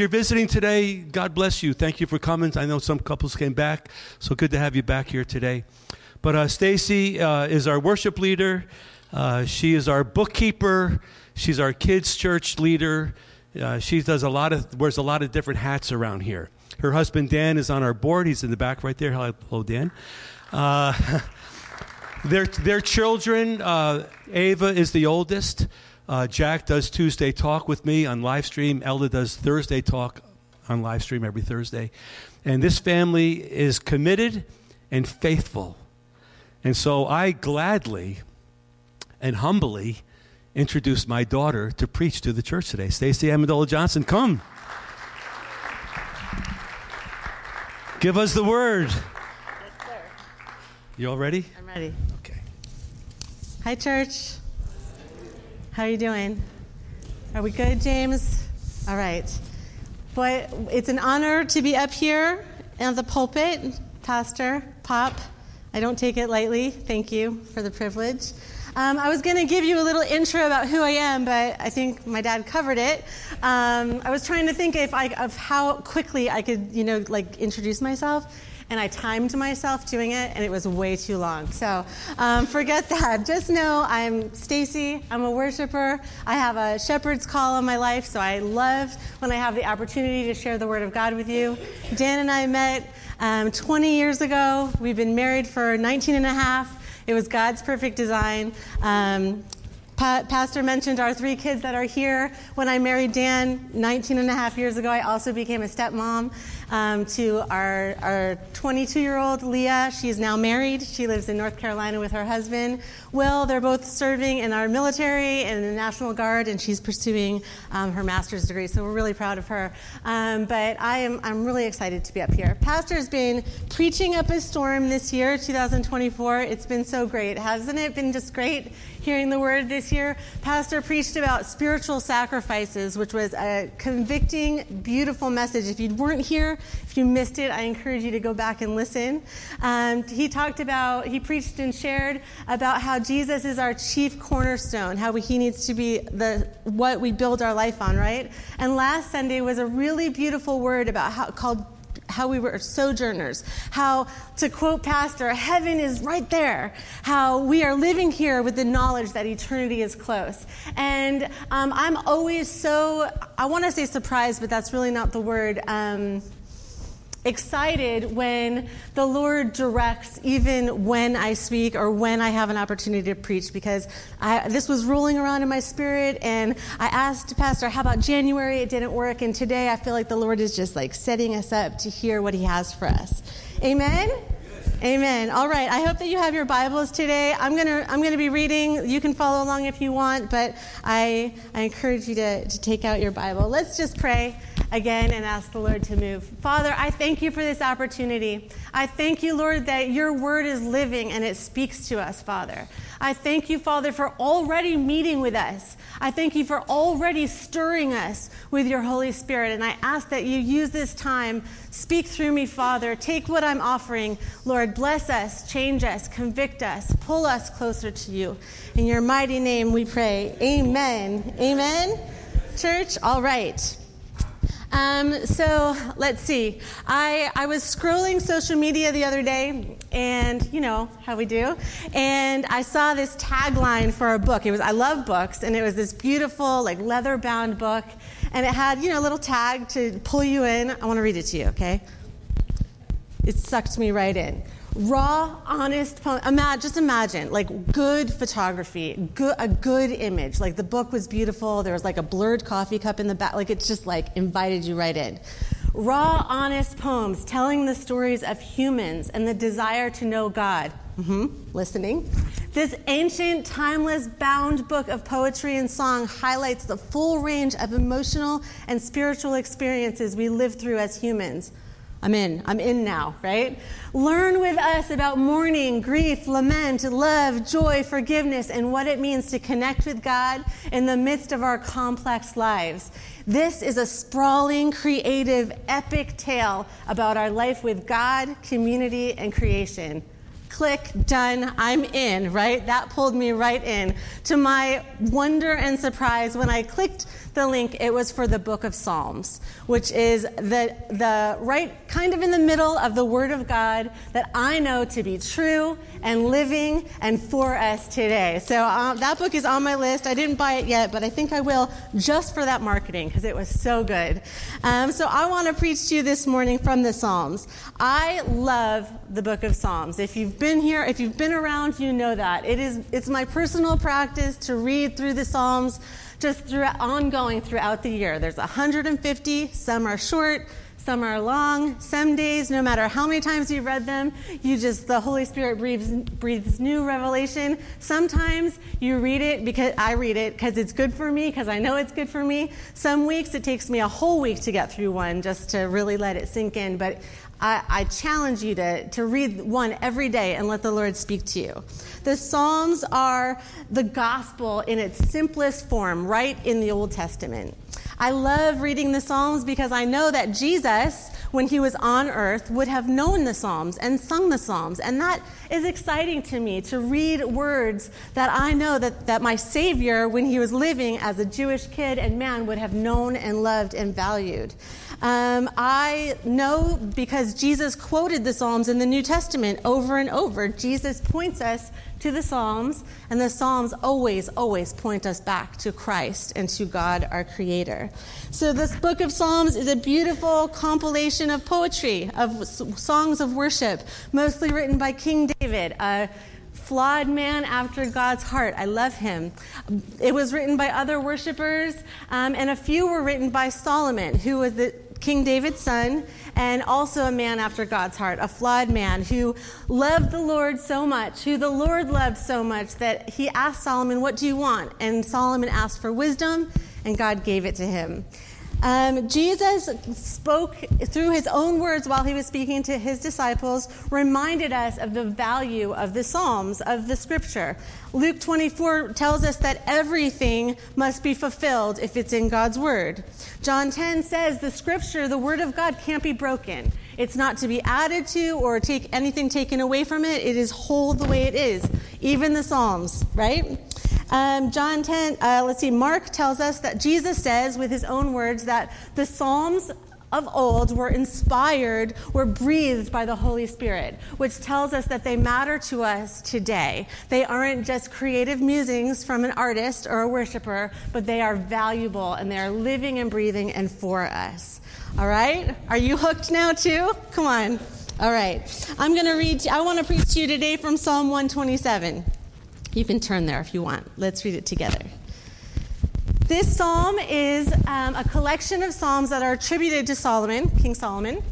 you're visiting today, God bless you. Thank you for coming. I know some couples came back, so good to have you back here today. But uh, Stacy uh, is our worship leader. Uh, she is our bookkeeper. She's our kids' church leader. Uh, she does a lot of wears a lot of different hats around here. Her husband Dan is on our board. He's in the back right there. Hello, Dan. Uh, their their children. Uh, Ava is the oldest. Uh, Jack does Tuesday talk with me on live stream. Ella does Thursday talk on live stream every Thursday. And this family is committed and faithful. And so I gladly and humbly introduce my daughter to preach to the church today. Stacy Amendola Johnson, come. Give us the word. Yes, sir. You all ready? I'm ready. Okay. Hi, church. How are you doing? Are we good, James? All right. Boy, it's an honor to be up here at the pulpit, Pastor Pop. I don't take it lightly. Thank you for the privilege. Um, I was going to give you a little intro about who I am, but I think my dad covered it. Um, I was trying to think if I, of how quickly I could, you know, like introduce myself and I timed myself doing it, and it was way too long. So um, forget that. Just know I'm Stacy. I'm a worshiper. I have a shepherd's call in my life, so I love when I have the opportunity to share the Word of God with you. Dan and I met um, 20 years ago. We've been married for 19 and a half. It was God's perfect design. Um, Pa- Pastor mentioned our three kids that are here. When I married Dan 19 and a half years ago, I also became a stepmom um, to our, our 22 year old Leah. She is now married. She lives in North Carolina with her husband. Will, they're both serving in our military and the National Guard, and she's pursuing um, her master's degree. So we're really proud of her. Um, but I am, I'm really excited to be up here. Pastor's been preaching up a storm this year, 2024. It's been so great. Hasn't it been just great hearing the word this year? Pastor preached about spiritual sacrifices, which was a convicting, beautiful message. If you weren't here, if you missed it, I encourage you to go back and listen. Um, he talked about, he preached and shared about how Jesus is our chief cornerstone, how he needs to be the what we build our life on, right? And last Sunday was a really beautiful word about how called how we were sojourners, how, to quote Pastor, heaven is right there, how we are living here with the knowledge that eternity is close. And um, I'm always so, I want to say surprised, but that's really not the word. Um, excited when the Lord directs, even when I speak or when I have an opportunity to preach, because I, this was rolling around in my spirit. And I asked Pastor, How about January? It didn't work. And today I feel like the Lord is just like setting us up to hear what He has for us. Amen? Amen. All right. I hope that you have your Bibles today. I'm gonna I'm gonna be reading. You can follow along if you want, but I I encourage you to, to take out your Bible. Let's just pray again and ask the Lord to move. Father, I thank you for this opportunity. I thank you, Lord, that your word is living and it speaks to us, Father. I thank you, Father, for already meeting with us. I thank you for already stirring us with your Holy Spirit. And I ask that you use this time, speak through me, Father. Take what I'm offering, Lord. Bless us, change us, convict us, pull us closer to you. In your mighty name we pray. Amen. Amen. Church, all right. Um, so let's see. I, I was scrolling social media the other day, and you know how we do. And I saw this tagline for a book. It was I love books, and it was this beautiful like leather bound book, and it had you know a little tag to pull you in. I want to read it to you. Okay. It sucked me right in raw, honest. Imagine, just imagine, like good photography, good, a good image. Like the book was beautiful. There was like a blurred coffee cup in the back. Like it's just like invited you right in. Raw, honest poems telling the stories of humans and the desire to know God. Mm-hmm. Listening. This ancient, timeless, bound book of poetry and song highlights the full range of emotional and spiritual experiences we live through as humans. I'm in. I'm in now, right? Learn with us about mourning, grief, lament, love, joy, forgiveness, and what it means to connect with God in the midst of our complex lives. This is a sprawling, creative, epic tale about our life with God, community, and creation. Click, done, I'm in, right? That pulled me right in. To my wonder and surprise, when I clicked the link, it was for the book of Psalms, which is the, the right kind of in the middle of the Word of God that I know to be true and living and for us today. So um, that book is on my list. I didn't buy it yet, but I think I will just for that marketing because it was so good. Um, so I want to preach to you this morning from the Psalms. I love the book of Psalms. If you've been here, if you've been around, you know that. It is, it's my personal practice to read through the Psalms just ongoing throughout the year. There's 150, some are short, some are long. Some days, no matter how many times you read them, you just, the Holy Spirit breathes, breathes new revelation. Sometimes you read it because I read it because it's good for me, because I know it's good for me. Some weeks it takes me a whole week to get through one just to really let it sink in. But I, I, challenge you to, to read one every day and let the Lord speak to you. The Psalms are the gospel in its simplest form, right in the Old Testament. I love reading the Psalms because I know that Jesus, when he was on earth, would have known the Psalms and sung the Psalms. And that is exciting to me to read words that I know that, that my Savior, when he was living as a Jewish kid and man, would have known and loved and valued. Um, I know because Jesus quoted the Psalms in the New Testament over and over. Jesus points us to the Psalms, and the Psalms always, always point us back to Christ and to God, our Creator. So, this book of Psalms is a beautiful compilation of poetry, of songs of worship, mostly written by King David. A flawed man after God's heart. I love him. It was written by other worshipers, um, and a few were written by Solomon, who was the King David's son, and also a man after God's heart, a flawed man who loved the Lord so much, who the Lord loved so much that he asked Solomon, What do you want? And Solomon asked for wisdom, and God gave it to him. Um, Jesus spoke through his own words while he was speaking to his disciples, reminded us of the value of the Psalms, of the scripture. Luke 24 tells us that everything must be fulfilled if it's in God's word. John 10 says the scripture, the word of God, can't be broken. It's not to be added to or take anything taken away from it. It is whole the way it is, even the Psalms, right? Um, John 10, uh, let's see, Mark tells us that Jesus says, with his own words, that the Psalms of old were inspired, were breathed by the Holy Spirit, which tells us that they matter to us today. They aren't just creative musings from an artist or a worshiper, but they are valuable and they are living and breathing and for us. All right? Are you hooked now, too? Come on. All right. I'm going to read, I want to preach to you today from Psalm 127. You can turn there if you want. Let's read it together. This psalm is um, a collection of psalms that are attributed to Solomon, King Solomon.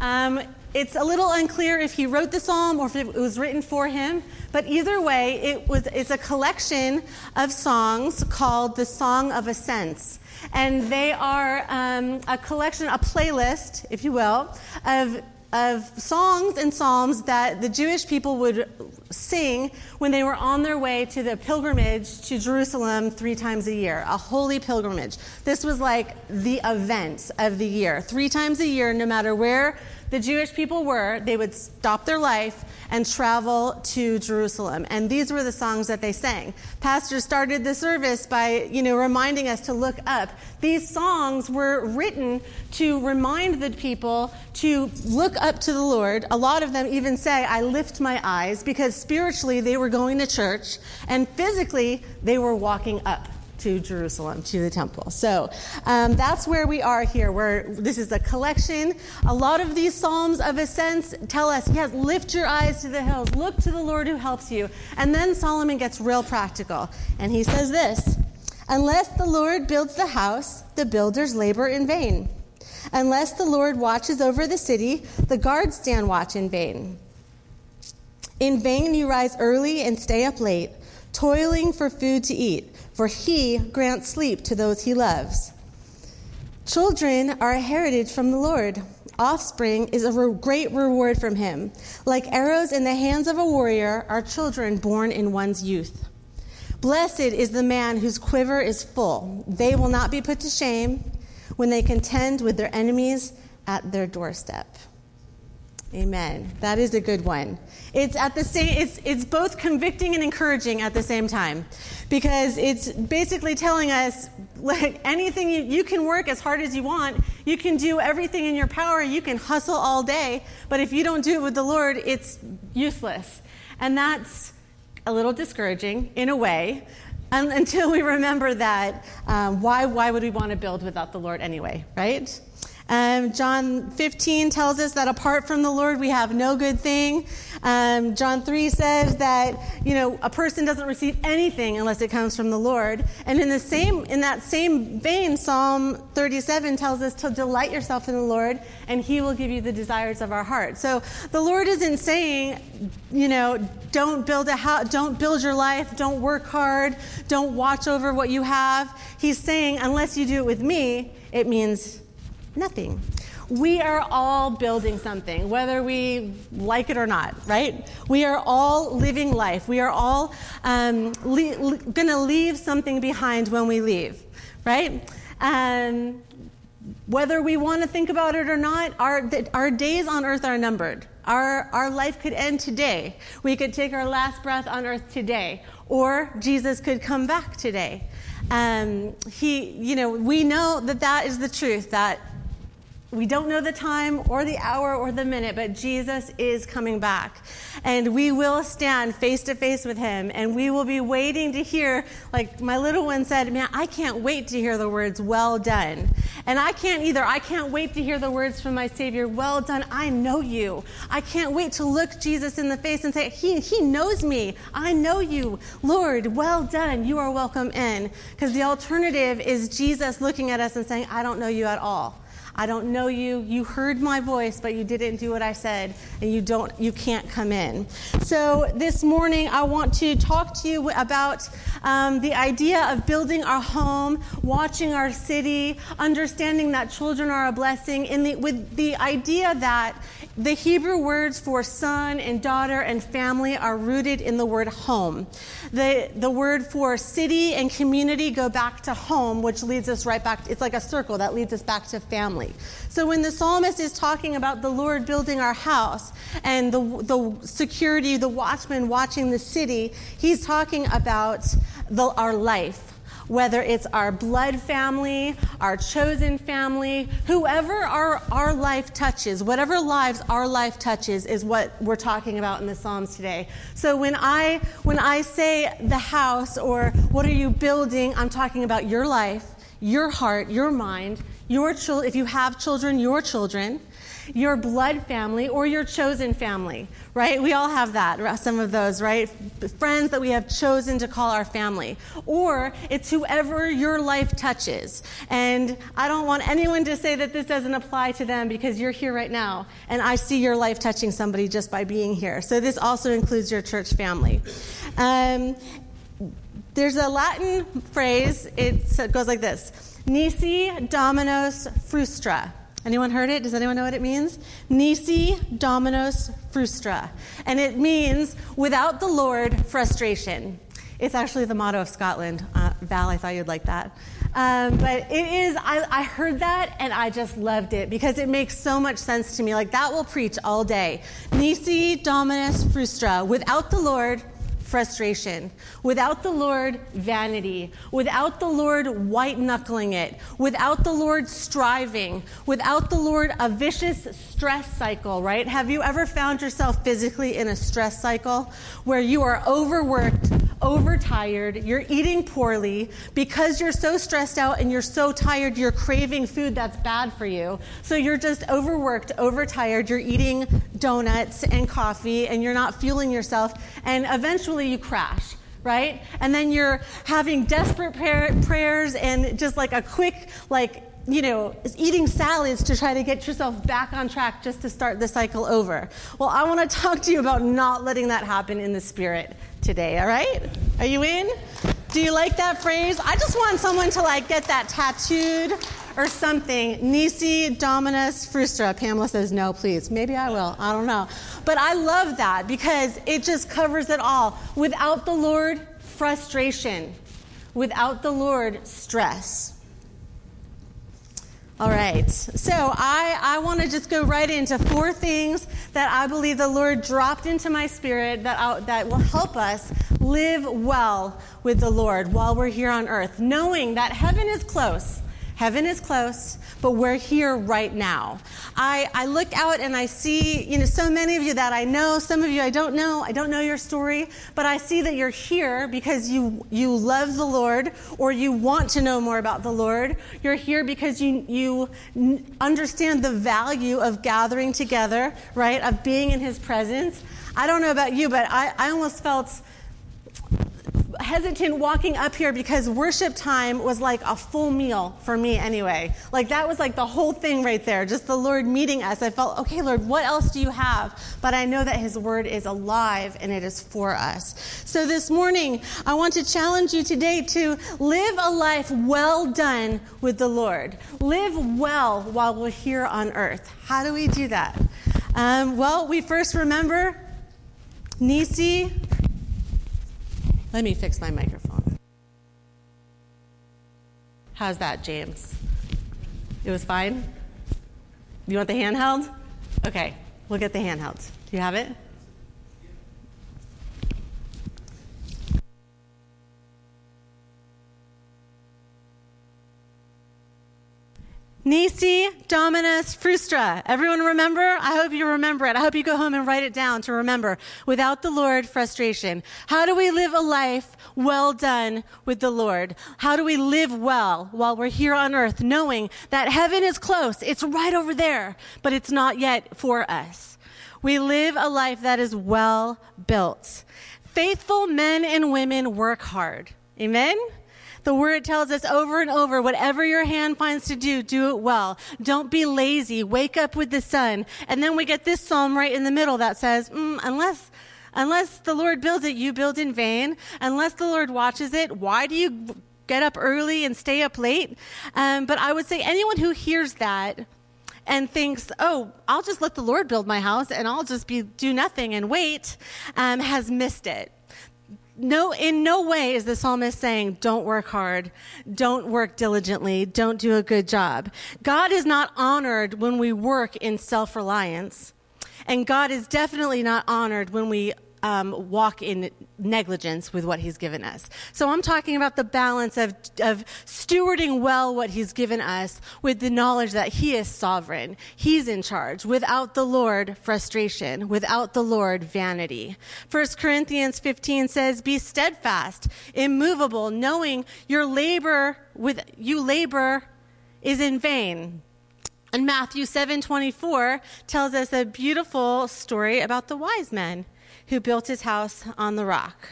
Um, it's a little unclear if he wrote the psalm or if it was written for him, but either way, it was, it's a collection of songs called the Song of Ascents. And they are um, a collection, a playlist, if you will, of of songs and psalms that the Jewish people would sing when they were on their way to the pilgrimage to Jerusalem three times a year, a holy pilgrimage. This was like the event of the year. Three times a year, no matter where the Jewish people were, they would stop their life and travel to Jerusalem. And these were the songs that they sang. Pastor started the service by, you know, reminding us to look up. These songs were written to remind the people to look up to the Lord. A lot of them even say, I lift my eyes, because spiritually they were going to church and physically they were walking up to Jerusalem, to the temple. So um, that's where we are here. Where this is a collection. A lot of these psalms of ascents tell us, yes, lift your eyes to the hills, look to the Lord who helps you. And then Solomon gets real practical, and he says this: Unless the Lord builds the house, the builders labor in vain. Unless the Lord watches over the city, the guards stand watch in vain. In vain you rise early and stay up late, toiling for food to eat for he grants sleep to those he loves. Children are a heritage from the Lord. Offspring is a re- great reward from him. Like arrows in the hands of a warrior are children born in one's youth. Blessed is the man whose quiver is full. They will not be put to shame when they contend with their enemies at their doorstep. Amen. That is a good one. It's at the same it's it's both convicting and encouraging at the same time. Because it's basically telling us like anything you, you can work as hard as you want, you can do everything in your power, you can hustle all day, but if you don't do it with the Lord, it's useless. And that's a little discouraging in a way. until we remember that, um, why, why would we want to build without the Lord anyway, right? Um, John 15 tells us that apart from the Lord, we have no good thing. Um, John 3 says that, you know, a person doesn't receive anything unless it comes from the Lord. And in the same, in that same vein, Psalm 37 tells us to delight yourself in the Lord and he will give you the desires of our heart. So the Lord isn't saying, you know, don't build a house, don't build your life, don't work hard, don't watch over what you have. He's saying, unless you do it with me, it means Nothing. We are all building something, whether we like it or not, right? We are all living life. We are all um, le- going to leave something behind when we leave, right? Um, whether we want to think about it or not, our, our days on earth are numbered. Our, our life could end today. We could take our last breath on earth today, or Jesus could come back today. Um, he, you know, we know that that is the truth, that we don't know the time or the hour or the minute, but Jesus is coming back. And we will stand face to face with him and we will be waiting to hear, like my little one said, Man, I can't wait to hear the words, well done. And I can't either. I can't wait to hear the words from my Savior, well done. I know you. I can't wait to look Jesus in the face and say, He, he knows me. I know you. Lord, well done. You are welcome in. Because the alternative is Jesus looking at us and saying, I don't know you at all. I don't know you. You heard my voice, but you didn't do what I said, and you don't you can't come in. So this morning I want to talk to you about um, the idea of building our home, watching our city, understanding that children are a blessing, in the, with the idea that the Hebrew words for son and daughter and family are rooted in the word home. The, the word for city and community go back to home, which leads us right back. It's like a circle that leads us back to family. So when the psalmist is talking about the Lord building our house and the, the security, the watchman watching the city, he's talking about the, our life whether it's our blood family, our chosen family, whoever our, our life touches, whatever lives our life touches is what we're talking about in the Psalms today. So when I, when I say the house or what are you building, I'm talking about your life, your heart, your mind, your children, if you have children, your children, your blood family, or your chosen family, right? We all have that, some of those, right? Friends that we have chosen to call our family. Or it's whoever your life touches. And I don't want anyone to say that this doesn't apply to them because you're here right now, and I see your life touching somebody just by being here. So this also includes your church family. Um, there's a Latin phrase, it goes like this Nisi Dominus Frustra. Anyone heard it? Does anyone know what it means? Nisi Dominus Frustra. And it means without the Lord, frustration. It's actually the motto of Scotland. Uh, Val, I thought you'd like that. Um, but it is, I, I heard that and I just loved it because it makes so much sense to me. Like that will preach all day. Nisi Dominus Frustra. Without the Lord, frustration. Without the Lord, vanity. Without the Lord, white knuckling it. Without the Lord, striving. Without the Lord, a vicious stress cycle, right? Have you ever found yourself physically in a stress cycle where you are overworked, overtired, you're eating poorly because you're so stressed out and you're so tired, you're craving food that's bad for you. So you're just overworked, overtired, you're eating donuts and coffee and you're not fueling yourself, and eventually you crash right? And then you're having desperate prayer, prayers and just like a quick, like, you know, eating salads to try to get yourself back on track just to start the cycle over. Well, I want to talk to you about not letting that happen in the spirit today, all right? Are you in? Do you like that phrase? I just want someone to like get that tattooed or something. Nisi Dominus Frustra. Pamela says no, please. Maybe I will. I don't know. But I love that because it just covers it all. Without the Lord, frustration. Without the Lord, stress. All right. So I, I want to just go right into four things that I believe the Lord dropped into my spirit that, I, that will help us live well with the Lord while we're here on earth, knowing that heaven is close. Heaven is close, but we're here right now. I, I look out and I see, you know, so many of you that I know, some of you I don't know, I don't know your story, but I see that you're here because you, you love the Lord or you want to know more about the Lord. You're here because you, you understand the value of gathering together, right? Of being in His presence. I don't know about you, but I, I almost felt hesitant walking up here because worship time was like a full meal for me anyway. Like that was like the whole thing right there, just the Lord meeting us. I felt, okay, Lord, what else do you have? But I know that His word is alive and it is for us. So this morning, I want to challenge you today to live a life well done with the Lord. Live well while we're here on earth. How do we do that? Um, well, we first remember Nisi let me fix my microphone. How's that, James? It was fine? You want the handheld? Okay, we'll get the handheld. Do you have it? Nisi Dominus Frustra. Everyone remember? I hope you remember it. I hope you go home and write it down to remember. Without the Lord, frustration. How do we live a life well done with the Lord? How do we live well while we're here on earth, knowing that heaven is close? It's right over there, but it's not yet for us. We live a life that is well built. Faithful men and women work hard. Amen? The word tells us over and over, whatever your hand finds to do, do it well. Don't be lazy. Wake up with the sun. And then we get this psalm right in the middle that says, mm, unless, unless the Lord builds it, you build in vain. Unless the Lord watches it, why do you get up early and stay up late? Um, but I would say anyone who hears that, and thinks, "Oh, I'll just let the Lord build my house, and I'll just be do nothing and wait," um, has missed it no, in no way is the psalmist saying, don't work hard, don't work diligently, don't do a good job. God is not honored when we work in self reliance. And God is definitely not honored when we um, walk in negligence with what he's given us. So I'm talking about the balance of, of stewarding well what he's given us with the knowledge that he is sovereign. He's in charge. Without the Lord, frustration. Without the Lord, vanity. 1 Corinthians 15 says, be steadfast, immovable, knowing your labor with you labor is in vain. And Matthew 7:24 tells us a beautiful story about the wise men who built his house on the rock.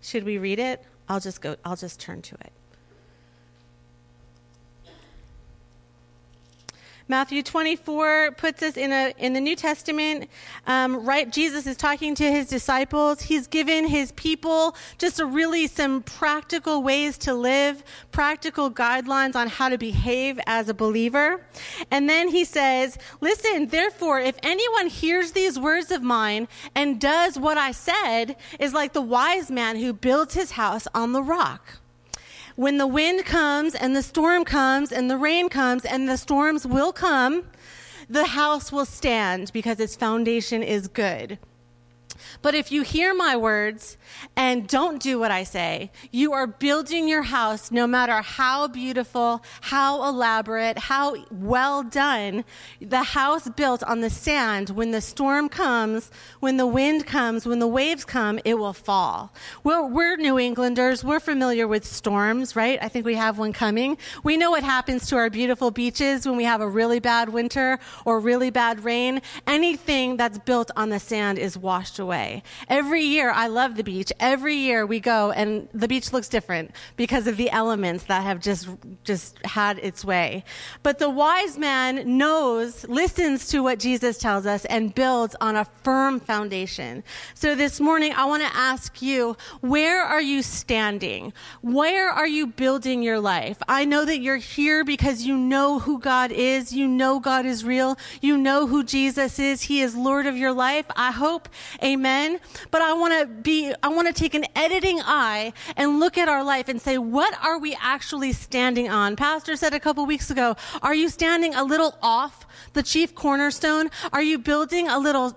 Should we read it? I'll just go I'll just turn to it. Matthew 24 puts us in a in the New Testament. Um, right, Jesus is talking to his disciples. He's given his people just a really some practical ways to live, practical guidelines on how to behave as a believer. And then he says, "Listen, therefore, if anyone hears these words of mine and does what I said, is like the wise man who builds his house on the rock." When the wind comes and the storm comes and the rain comes and the storms will come, the house will stand because its foundation is good. But if you hear my words and don't do what I say, you are building your house no matter how beautiful, how elaborate, how well done. The house built on the sand, when the storm comes, when the wind comes, when the waves come, it will fall. We're, we're New Englanders. We're familiar with storms, right? I think we have one coming. We know what happens to our beautiful beaches when we have a really bad winter or really bad rain. Anything that's built on the sand is washed away. Every year, I love the beach. Every year we go and the beach looks different because of the elements that have just, just had its way. But the wise man knows, listens to what Jesus tells us and builds on a firm foundation. So this morning, I want to ask you, where are you standing? Where are you building your life? I know that you're here because you know who God is. You know God is real. You know who Jesus is. He is Lord of your life. I hope a amen. But I want to be, I want to take an editing eye and look at our life and say, what are we actually standing on? Pastor said a couple weeks ago, are you standing a little off the chief cornerstone? Are you building a little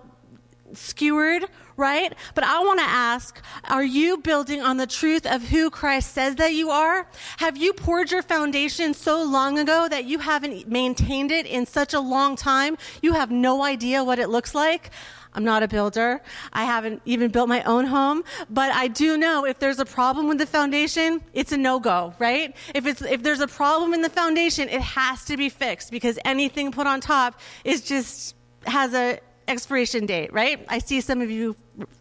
skewered right? But I want to ask, are you building on the truth of who Christ says that you are? Have you poured your foundation so long ago that you haven't maintained it in such a long time? You have no idea what it looks like? I'm not a builder. I haven't even built my own home, but I do know if there's a problem with the foundation, it's a no-go, right? If it's if there's a problem in the foundation, it has to be fixed because anything put on top is just has a expiration date, right? I see some of you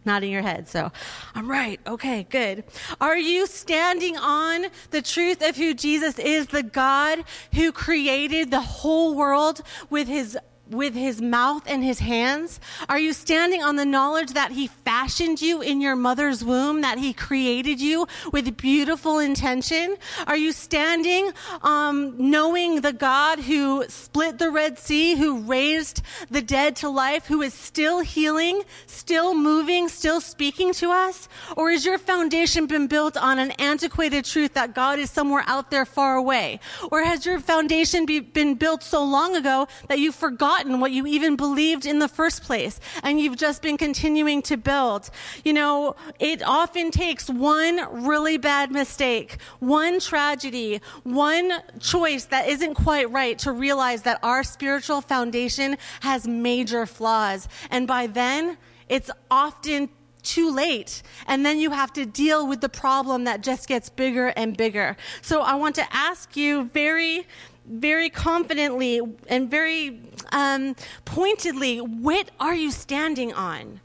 nodding your head, so I'm right. Okay, good. Are you standing on the truth of who Jesus is, the God who created the whole world with his with his mouth and his hands? Are you standing on the knowledge that he fashioned you in your mother's womb, that he created you with beautiful intention? Are you standing um, knowing the God who split the Red Sea, who raised the dead to life, who is still healing, still moving, still speaking to us? Or has your foundation been built on an antiquated truth that God is somewhere out there far away? Or has your foundation be, been built so long ago that you forgot forgotten what you even believed in the first place and you've just been continuing to build. You know, it often takes one really bad mistake, one tragedy, one choice that isn't quite right to realize that our spiritual foundation has major flaws. And by then, it's often too late. And then you have to deal with the problem that just gets bigger and bigger. So I want to ask you very very confidently and very um, pointedly, what are you standing on?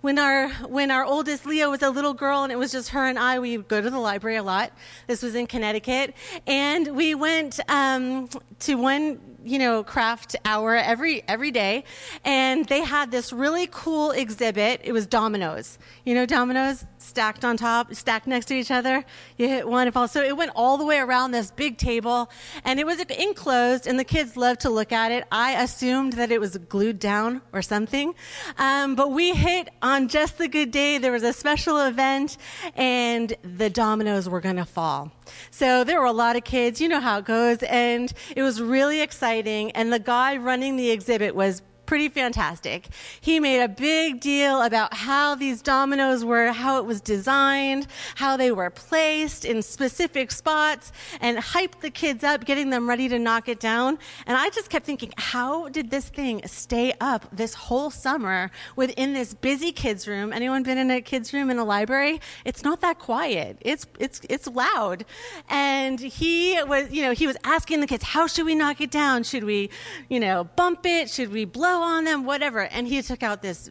When our, when our oldest Leah was a little girl and it was just her and I, we would go to the library a lot. This was in Connecticut. And we went um, to one you know, craft hour every every day, and they had this really cool exhibit. It was dominoes. You know, dominoes stacked on top, stacked next to each other. You hit one, it falls. So it went all the way around this big table, and it was enclosed, and the kids loved to look at it. I assumed that it was glued down or something, um, but we hit on just the good day. There was a special event, and the dominoes were going to fall. So there were a lot of kids. You know how it goes, and it was really exciting. And the guy running the exhibit was pretty fantastic. He made a big deal about how these dominoes were, how it was designed, how they were placed in specific spots, and hyped the kids up, getting them ready to knock it down. And I just kept thinking, how did this thing stay up this whole summer within this busy kids room? Anyone been in a kids room in a library? It's not that quiet. It's it's it's loud. And he was, you know, he was asking the kids, how should we knock it down? Should we, you know, bump it? Should we blow on them, whatever. And he took out this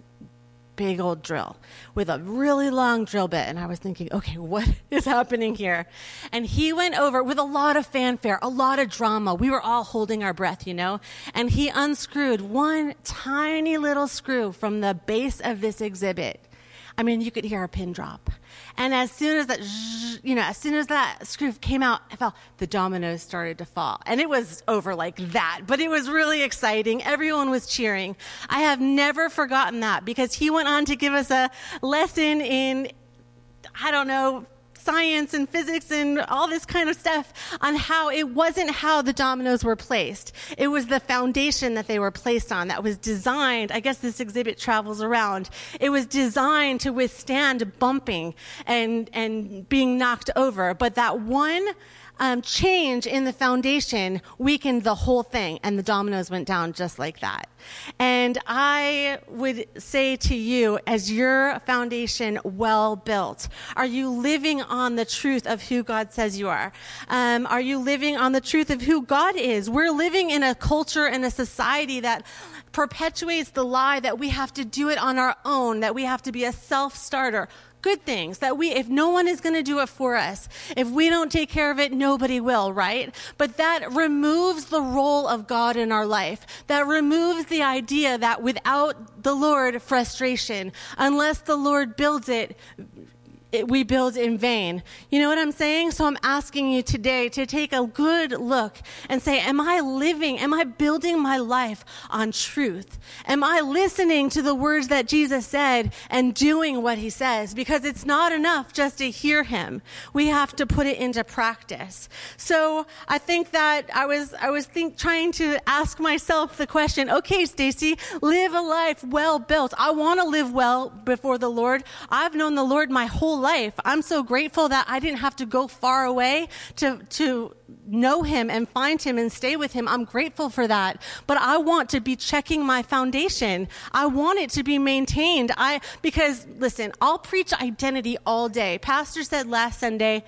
big old drill with a really long drill bit. And I was thinking, okay, what is happening here? And he went over with a lot of fanfare, a lot of drama. We were all holding our breath, you know? And he unscrewed one tiny little screw from the base of this exhibit. I mean, you could hear a pin drop. And as soon as that, you know, as soon as that screw came out, I felt the dominoes started to fall. And it was over like that, but it was really exciting. Everyone was cheering. I have never forgotten that because he went on to give us a lesson in, I don't know, science and physics and all this kind of stuff on how it wasn't how the dominoes were placed. It was the foundation that they were placed on that was designed. I guess this exhibit travels around. It was designed to withstand bumping and, and being knocked over. But that one um, change in the foundation weakened the whole thing, and the dominoes went down just like that. And I would say to you, as your foundation well built, are you living on the truth of who God says you are? Um, are you living on the truth of who God is? We're living in a culture and a society that perpetuates the lie that we have to do it on our own, that we have to be a self starter good things that we, if no one is going to do it for us, if we don't take care of it, nobody will, right? But that removes the role of God in our life. That removes the idea that without the Lord, frustration, unless the Lord builds it, we build in vain. You know what I'm saying? So I'm asking you today to take a good look and say, Am I living? Am I building my life on truth? Am I listening to the words that Jesus said and doing what he says? Because it's not enough just to hear him. We have to put it into practice. So I think that I was, I was think, trying to ask myself the question, okay, Stacy, live a life well built. I want to live well before the Lord. I've known the Lord my whole life. I'm so grateful that I didn't have to go far away to, to know him and find him and stay with him. I'm grateful for that. But I want to be checking my foundation. I want it to be maintained. I, because listen, I'll preach identity all day. Pastor said last Sunday,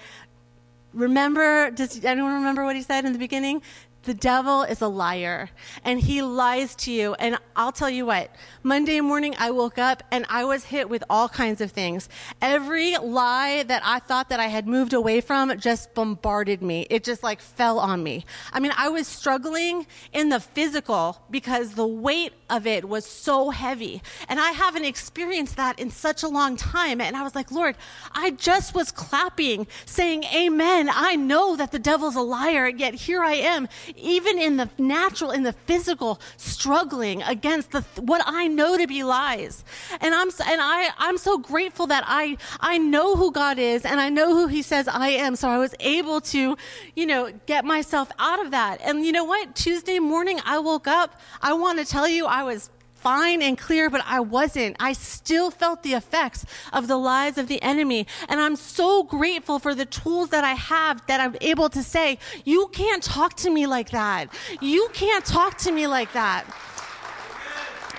remember, does anyone remember what he said in the beginning? The devil is a liar and he lies to you. And I'll tell you what, Monday morning I woke up and I was hit with all kinds of things. Every lie that I thought that I had moved away from just bombarded me. It just like fell on me. I mean, I was struggling in the physical because the weight of it was so heavy. And I haven't experienced that in such a long time. And I was like, Lord, I just was clapping, saying, Amen. I know that the devil's a liar, yet here I am even in the natural, in the physical, struggling against the, what I know to be lies. And I'm, and I, I'm so grateful that I, I know who God is and I know who he says I am. So I was able to, you know, get myself out of that. And you know what? Tuesday morning, I woke up. I want to tell you, I was fine and clear, but I wasn't. I still felt the effects of the lies of the enemy. And I'm so grateful for the tools that I have that I'm able to say, you can't talk to me like that. You can't talk to me like that.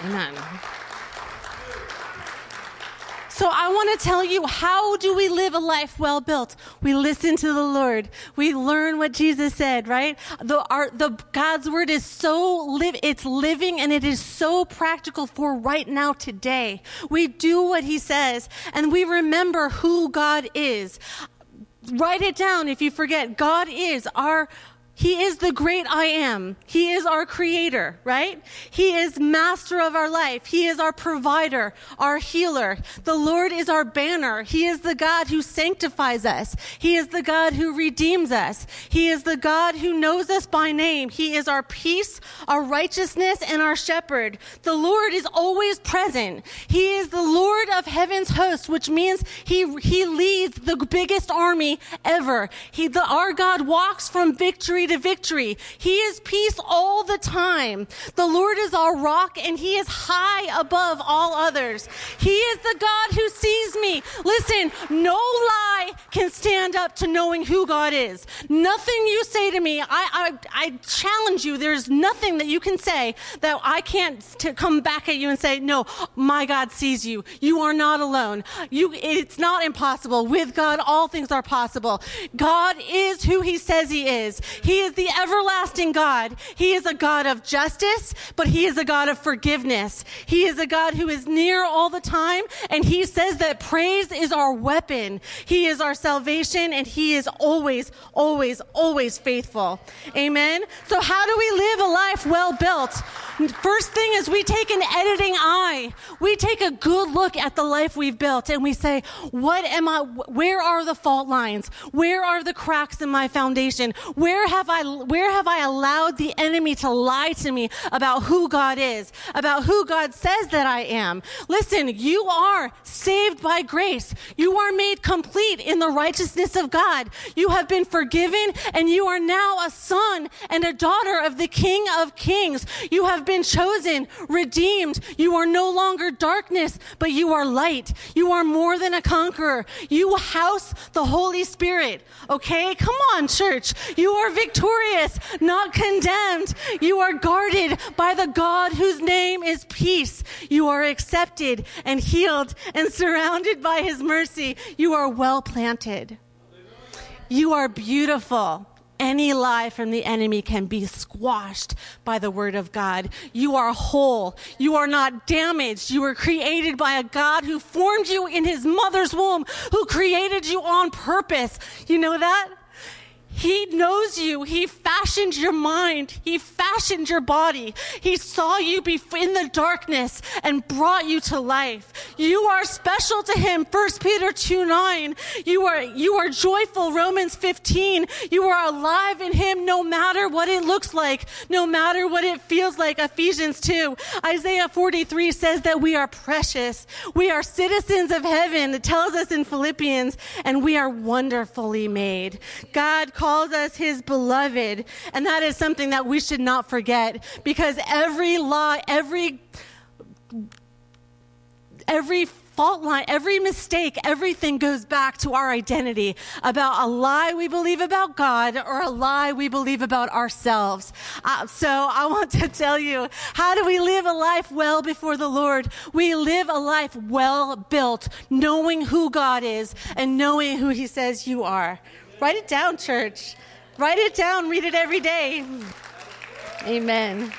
Amen. So I want to tell you, how do we live a life well built? We listen to the Lord. We learn what Jesus said, right? The, our, the God's word is so live, it's living and it is so practical for right now today. We do what he says and we remember who God is. Write it down if you forget. God is our he is the great I am. He is our creator, right? He is master of our life. He is our provider, our healer. The Lord is our banner. He is the God who sanctifies us. He is the God who redeems us. He is the God who knows us by name. He is our peace, our righteousness, and our shepherd. The Lord is always present. He is the Lord of heaven's host, which means he, he leads the biggest army ever. He, the, our God walks from victory to victory. He is peace all the time. The Lord is our rock and he is high above all others. He is the God who sees me. Listen, no lie can stand up to knowing who God is. Nothing you say to me, I, I, I challenge you. There's nothing that you can say that I can't come back at you and say, no, my God sees you. You are not alone. You, it's not impossible. With God, all things are possible. God is who he says he is. He he is the everlasting God. He is a God of justice, but He is a God of forgiveness. He is a God who is near all the time, and He says that praise is our weapon. He is our salvation, and He is always, always, always faithful. Amen. So how do we live a life well built? First thing is we take an editing eye. We take a good look at the life we've built and we say, what am I, where are the fault lines? Where are the cracks in my foundation? Where have I, where have I allowed the enemy to lie to me about who God is, about who God says that I am? Listen, you are saved by grace. You are made complete in the righteousness of God. You have been forgiven and you are now a son and a daughter of the King of Kings. You have been chosen, redeemed. You are no longer darkness, but you are light. You are more than a conqueror. You house the Holy Spirit. Okay? Come on, church. You are victorious, not condemned. You are guarded by the God whose name is peace. You are accepted and healed and surrounded by his mercy. You are well planted. You are beautiful any lie from the enemy can be squashed by the word of God. You are whole. You are not damaged. You were created by a God who formed you in his mother's womb, who created you on purpose. You know that? He knows you. He fashioned your mind. He fashioned your body. He saw you in the darkness and brought you to life. You are special to him. 1 Peter 2 9. You are, you are joyful. Romans 15. You are alive in him no matter what it looks like, no matter what it feels like. Ephesians 2. Isaiah 43 says that we are precious. We are citizens of heaven. It tells us in Philippians, and we are wonderfully made. God calls us his beloved. And that is something that we should not forget because every law, every, every fault line, every mistake, everything goes back to our identity about a lie we believe about God or a lie we believe about ourselves. Uh, so I want to tell you, how do we live a life well before the Lord? We live a life well built, knowing who God is and knowing who he says you are. Write it down, church. Write it down, read it every day. Amen.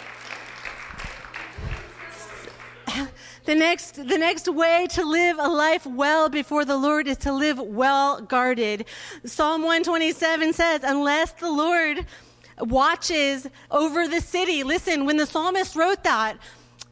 The next, the next way to live a life well before the Lord is to live well guarded. Psalm 127 says, unless the Lord watches over the city. Listen, when the psalmist wrote that,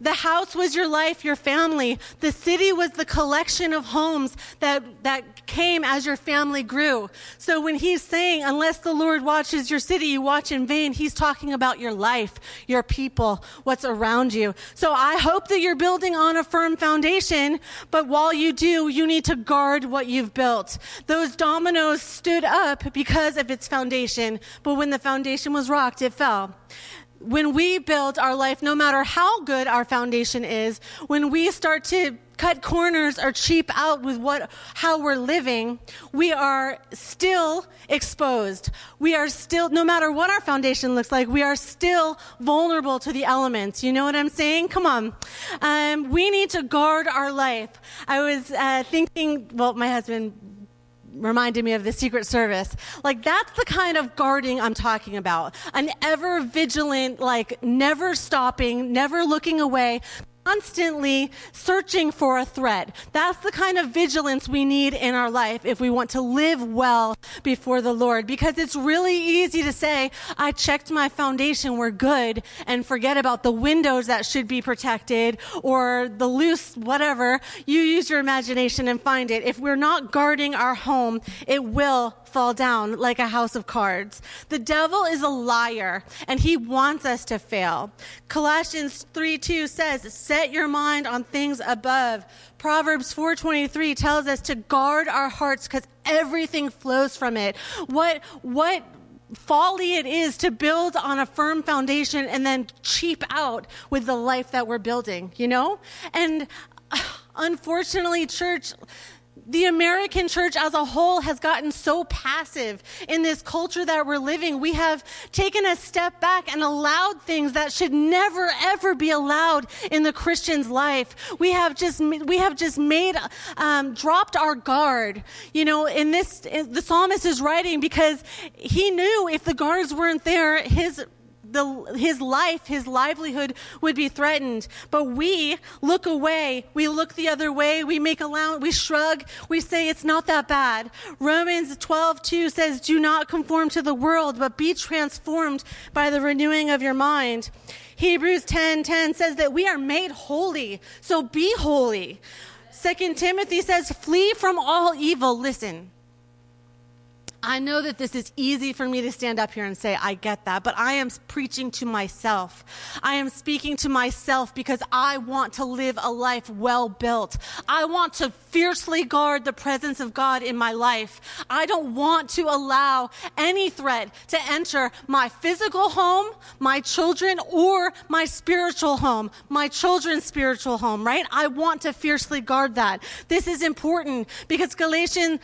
the house was your life, your family. The city was the collection of homes that, that came as your family grew. So when he's saying, unless the Lord watches your city, you watch in vain, he's talking about your life, your people, what's around you. So I hope that you're building on a firm foundation, but while you do, you need to guard what you've built. Those dominoes stood up because of its foundation, but when the foundation was rocked, it fell when we build our life, no matter how good our foundation is, when we start to cut corners or cheap out with what how we're living we are still exposed. We are still no matter what our foundation looks like we are still vulnerable to the elements. You know what i'm saying? Come on. Um, we need to guard our life. I was uh, thinking well my husband reminded me of the Secret Service. Like, that's the kind of guarding I'm talking about. An ever vigilant, like, never stopping, never looking away, constantly searching for a threat. That's the kind of vigilance we need in our life if we want to live well before the Lord. Because it's really easy to say, I checked my foundation, we're good, and forget about the windows that should be protected or the loose whatever. You use your imagination and find it. If we're not guarding our home, it will fall down like a house of cards. The devil is a liar and he wants us to fail. Colossians 3 2 says, Set your mind on things above. Proverbs 4:23 tells us to guard our hearts because everything flows from it. What what folly it is to build on a firm foundation and then cheap out with the life that we're building, you know? And uh, unfortunately, church, the American church as a whole has gotten so passive in this culture that we're living. We have taken a step back and allowed things that should never ever be allowed in the Christian's life. We have just we have just made um, dropped our guard. You know, in this the psalmist is writing because he knew if the guards weren't there, his the, his life, his livelihood would be threatened. But we look away. We look the other way. We make allowance. We shrug. We say it's not that bad. Romans 12, 2 says, do not conform to the world, but be transformed by the renewing of your mind. Hebrews 10, 10 says that we are made holy. So be holy. Second Timothy says, flee from all evil. Listen. I know that this is easy for me to stand up here and say, I get that, but I am preaching to myself. I am speaking to myself because I want to live a life well built. I want to fiercely guard the presence of God in my life. I don't want to allow any threat to enter my physical home, my children, or my spiritual home, my children's spiritual home, right? I want to fiercely guard that. This is important because Galatians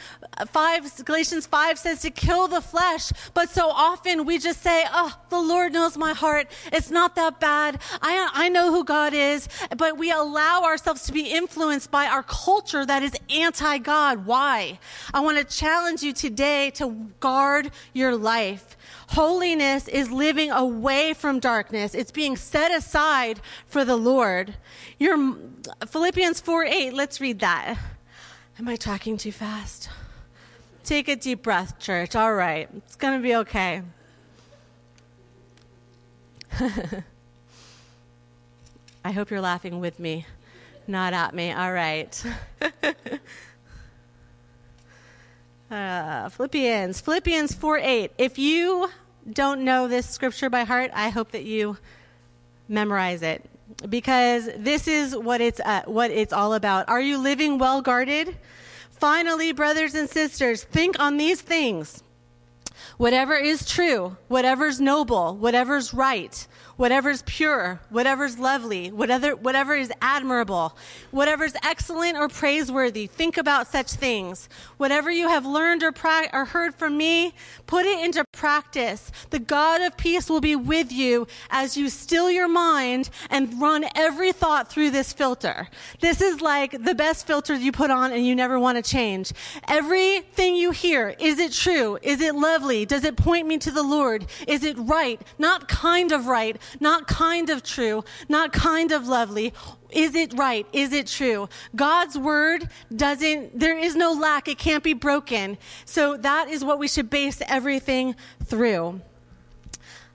5, Galatians 5 says, to kill the flesh, but so often we just say, oh, the Lord knows my heart. It's not that bad. I, I know who God is, but we allow ourselves to be influenced by our culture that is anti-God. Why? I want to challenge you today to guard your life. Holiness is living away from darkness. It's being set aside for the Lord. Your Philippians 4 8, let's read that. Am I talking too fast? Take a deep breath, church. All right. It's going to be okay. I hope you're laughing with me, not at me. All right. uh, Philippians, Philippians 4 8. If you don't know this scripture by heart, I hope that you memorize it because this is what it's uh, what it's all about. Are you living well guarded? Finally, brothers and sisters, think on these things. Whatever is true, whatever's noble, whatever's right, whatever's pure, whatever's lovely, whatever, whatever is admirable, whatever's excellent or praiseworthy, think about such things. Whatever you have learned or, pra- or heard from me, put it into practice. The God of peace will be with you as you still your mind and run every thought through this filter. This is like the best filter you put on and you never want to change. Everything you hear, is it true? Is it lovely? Does it point me to the Lord? Is it right? Not kind of right, not kind of true, not kind of lovely. Is it right? Is it true? God's word doesn't, there is no lack. It can't be broken. So that is what we should base everything through.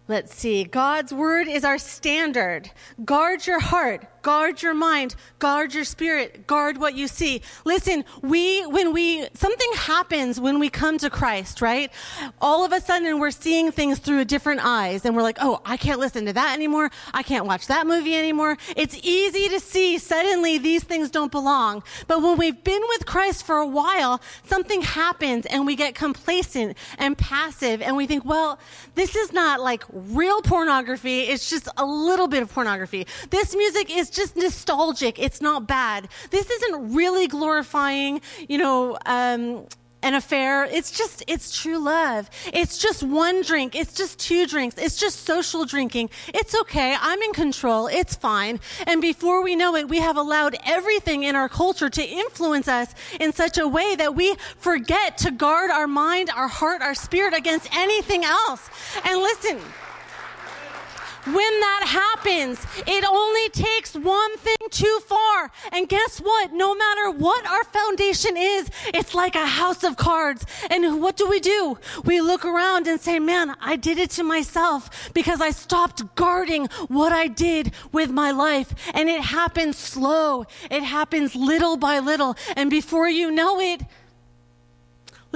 Let's see. God's word is our standard. Guard your heart. Guard your mind. Guard your spirit. Guard what you see. Listen, we, when we, something happens when we come to Christ, right? All of a sudden we're seeing things through different eyes and we're like, oh, I can't listen to that anymore. I can't watch that movie anymore. It's easy to see suddenly these things don't belong. But when we've been with Christ for a while, something happens and we get complacent and passive and we think, well, this is not like real pornography. It's just a little bit of pornography. This music is just nostalgic. It's not bad. This isn't really glorifying, you know, um, an affair. It's just, it's true love. It's just one drink. It's just two drinks. It's just social drinking. It's okay. I'm in control. It's fine. And before we know it, we have allowed everything in our culture to influence us in such a way that we forget to guard our mind, our heart, our spirit against anything else. And listen, when that happens, it only takes one thing too far. And guess what? No matter what our foundation is, it's like a house of cards. And what do we do? We look around and say, man, I did it to myself because I stopped guarding what I did with my life. And it happens slow. It happens little by little. And before you know it,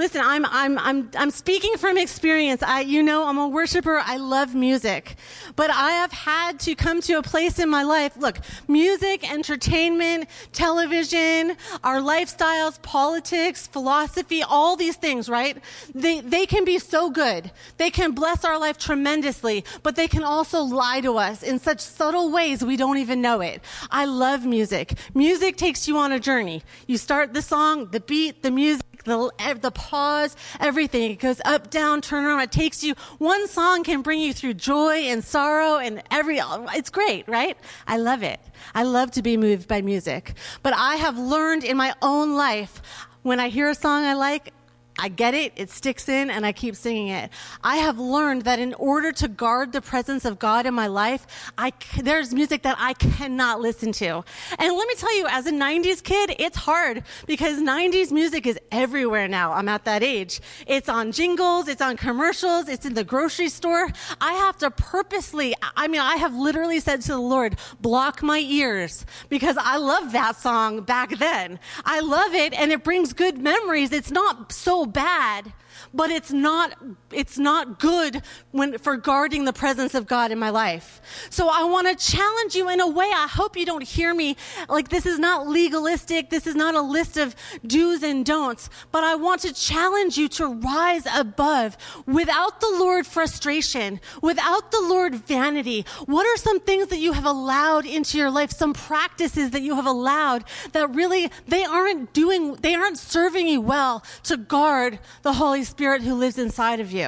Listen, I'm, I'm, I'm, I'm speaking from experience. I, you know, I'm a worshiper. I love music. But I have had to come to a place in my life. Look, music, entertainment, television, our lifestyles, politics, philosophy, all these things, right? They, they can be so good. They can bless our life tremendously, but they can also lie to us in such subtle ways we don't even know it. I love music. Music takes you on a journey. You start the song, the beat, the music, the, eh, the pause, everything. It goes up, down, turn around. It takes you, one song can bring you through joy and sorrow and every, it's great, right? I love it. I love to be moved by music. But I have learned in my own life, when I hear a song I like, I get it, it sticks in, and I keep singing it. I have learned that in order to guard the presence of God in my life, I, there's music that I cannot listen to. And let me tell you, as a 90s kid, it's hard because 90s music is everywhere now. I'm at that age. It's on jingles, it's on commercials, it's in the grocery store. I have to purposely, I mean, I have literally said to the Lord, block my ears because I love that song back then. I love it and it brings good memories. It's not so bad but it's not it's not good when for guarding the presence of God in my life. So I want to challenge you in a way. I hope you don't hear me like this is not legalistic. This is not a list of do's and don'ts, but I want to challenge you to rise above without the Lord frustration, without the Lord vanity. What are some things that you have allowed into your life, some practices that you have allowed that really they aren't doing they aren't serving you well to guard the Holy Spirit who lives inside of you.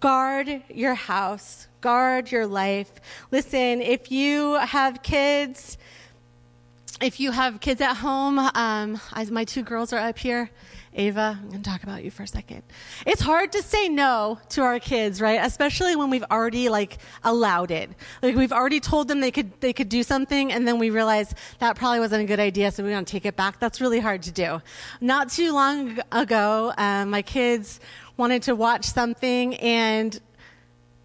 guard your house, guard your life. Listen, if you have kids, if you have kids at home, um, as my two girls are up here, Ava, I'm going to talk about you for a second. It's hard to say no to our kids, right? Especially when we've already like allowed it. Like we've already told them they could they could do something, and then we realize that probably wasn't a good idea, so we want to take it back. That's really hard to do. Not too long ago, um, my kids wanted to watch something, and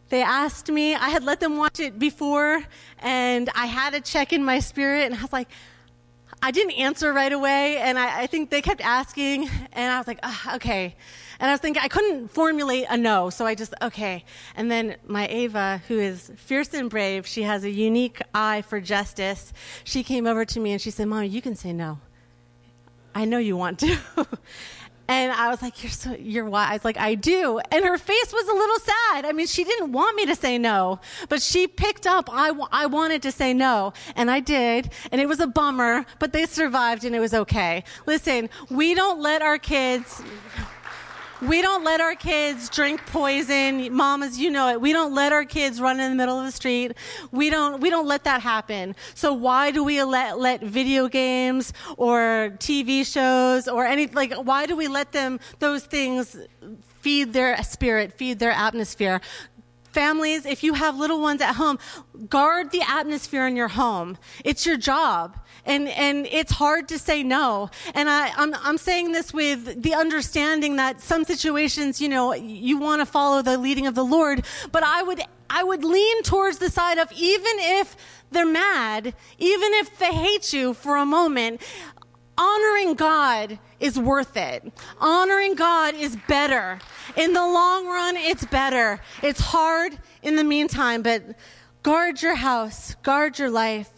they asked me. I had let them watch it before, and I had a check in my spirit, and I was like, I didn't answer right away, and I, I think they kept asking, and I was like, oh, okay. And I was thinking, I couldn't formulate a no, so I just, okay. And then my Ava, who is fierce and brave, she has a unique eye for justice. She came over to me and she said, Mommy, you can say no. I know you want to. And I was like, "You're so you're wise." Like I do, and her face was a little sad. I mean, she didn't want me to say no, but she picked up. I I wanted to say no, and I did, and it was a bummer, but they survived, and it was okay. Listen, we don't let our kids. We don't let our kids drink poison. Mamas, you know it. We don't let our kids run in the middle of the street. We don't, we don't let that happen. So why do we let, let video games or TV shows or any, like, why do we let them, those things feed their spirit, feed their atmosphere? Families, if you have little ones at home, guard the atmosphere in your home. It's your job and and it's hard to say no. And I, I'm I'm saying this with the understanding that some situations, you know, you want to follow the leading of the Lord, but I would I would lean towards the side of even if they're mad, even if they hate you for a moment, honoring God is worth it. Honoring God is better. In the long run, it's better. It's hard in the meantime, but guard your house, guard your life.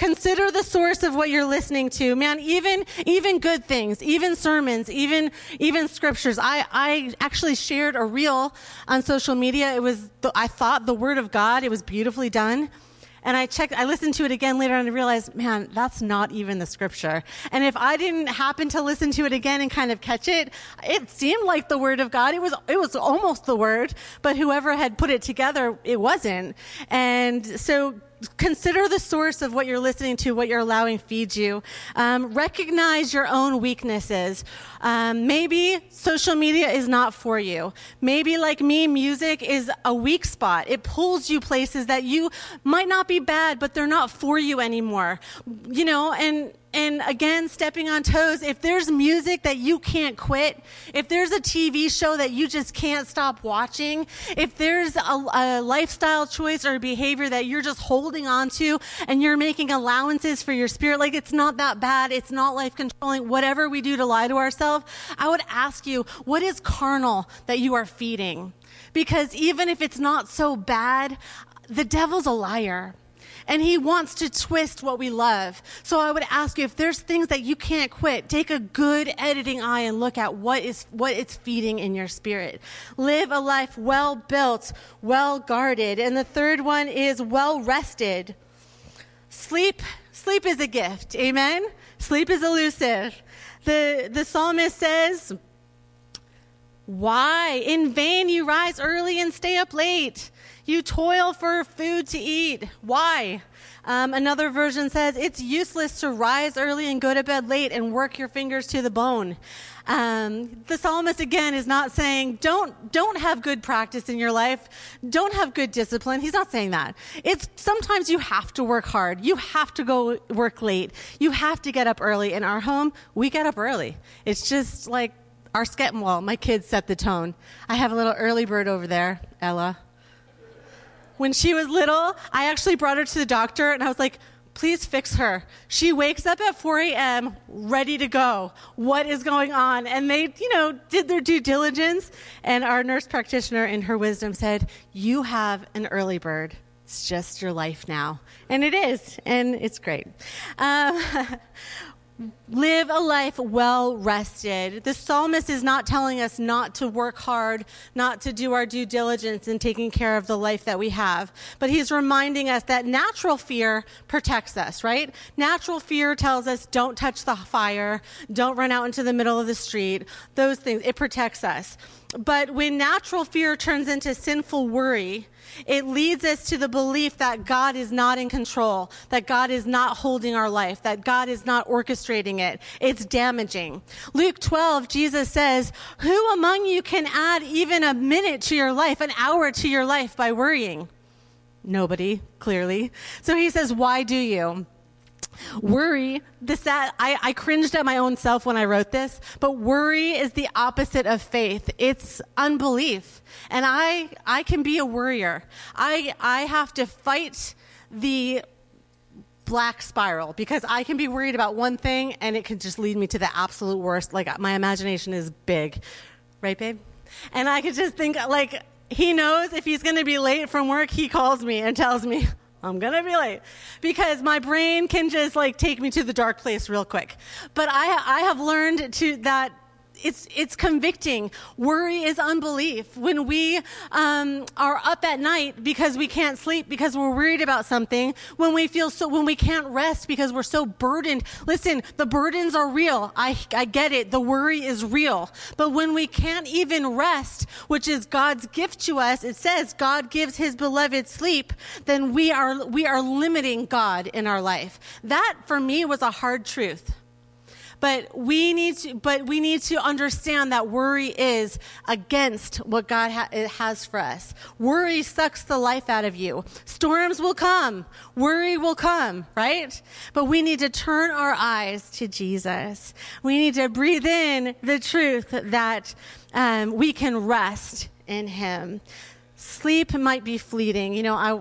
Consider the source of what you're listening to. Man, even, even good things, even sermons, even, even scriptures. I, I actually shared a reel on social media. It was, the, I thought the word of God. It was beautifully done. And I checked, I listened to it again later and I realized, man, that's not even the scripture. And if I didn't happen to listen to it again and kind of catch it, it seemed like the word of God. It was, it was almost the word, but whoever had put it together, it wasn't. And so consider the source of what you're listening to, what you're allowing feed you. Um, recognize your own weaknesses. Um, maybe social media is not for you. Maybe, like me, music is a weak spot. It pulls you places that you might not be bad, but they're not for you anymore. You know, and and again, stepping on toes, if there's music that you can't quit, if there's a TV show that you just can't stop watching, if there's a, a, lifestyle choice or a behavior that you're just holding on to and you're making allowances for your spirit, like it's not that bad, it's not life controlling, whatever we do to lie to ourselves, I would ask you, what is carnal that you are feeding? Because even if it's not so bad, the devil's a liar and he wants to twist what we love. So I would ask you if there's things that you can't quit, take a good editing eye and look at what is what it's feeding in your spirit. Live a life well built, well guarded. And the third one is well rested. Sleep, sleep is a gift. Amen. Sleep is elusive. The the psalmist says, why? In vain you rise early and stay up late. You toil for food to eat. Why? Um, another version says it's useless to rise early and go to bed late and work your fingers to the bone. Um, the psalmist again is not saying don't don't have good practice in your life, don't have good discipline. He's not saying that. It's sometimes you have to work hard, you have to go work late, you have to get up early. In our home, we get up early. It's just like our. Well, my kids set the tone. I have a little early bird over there, Ella when she was little, I actually brought her to the doctor and I was like, please fix her. She wakes up at 4 a.m. ready to go. What is going on? And they, you know, did their due diligence. And our nurse practitioner, in her wisdom, said, You have an early bird. It's just your life now. And it is. And it's great. Um, live a life well rested. The psalmist is not telling us not to work hard, not to do our due diligence in taking care of the life that we have, but he's reminding us that natural fear protects us, right? Natural fear tells us don't touch the fire, don't run out into the middle of the street, those things. It protects us. but when natural fear turns into sinful worry, it leads us to the belief that God is not in control, that God is not holding our life, that God is not orchestrating it. It's damaging. Luke 12, Jesus says, Who among you can add even a minute to your life, an hour to your life by worrying? Nobody, clearly. So he says, Why do you? Worry, the sad, I, I cringed at my own self when I wrote this, but worry is the opposite of faith. It's unbelief. And I, I can be a worrier. I, I have to fight the black spiral because I can be worried about one thing and it can just lead me to the absolute worst. Like uh, my imagination is big. Right, babe? And I could just think like, he knows if he's going to be late from work, he calls me and tells me, I'm going to be late because my brain can just like take me to the dark place real quick. But I, I have learned to that it's it's convicting. Worry is unbelief. When we um, are up at night because we can't sleep because we're worried about something, when we feel so, when we can't rest because we're so burdened. Listen, the burdens are real. I I get it. The worry is real. But when we can't even rest, which is God's gift to us, it says God gives His beloved sleep. Then we are we are limiting God in our life. That for me was a hard truth. But we need to, but we need to understand that worry is against what God ha- has for us. Worry sucks the life out of you. Storms will come. Worry will come, right? But we need to turn our eyes to Jesus. We need to breathe in the truth that um, we can rest in Him. Sleep might be fleeting. You know, I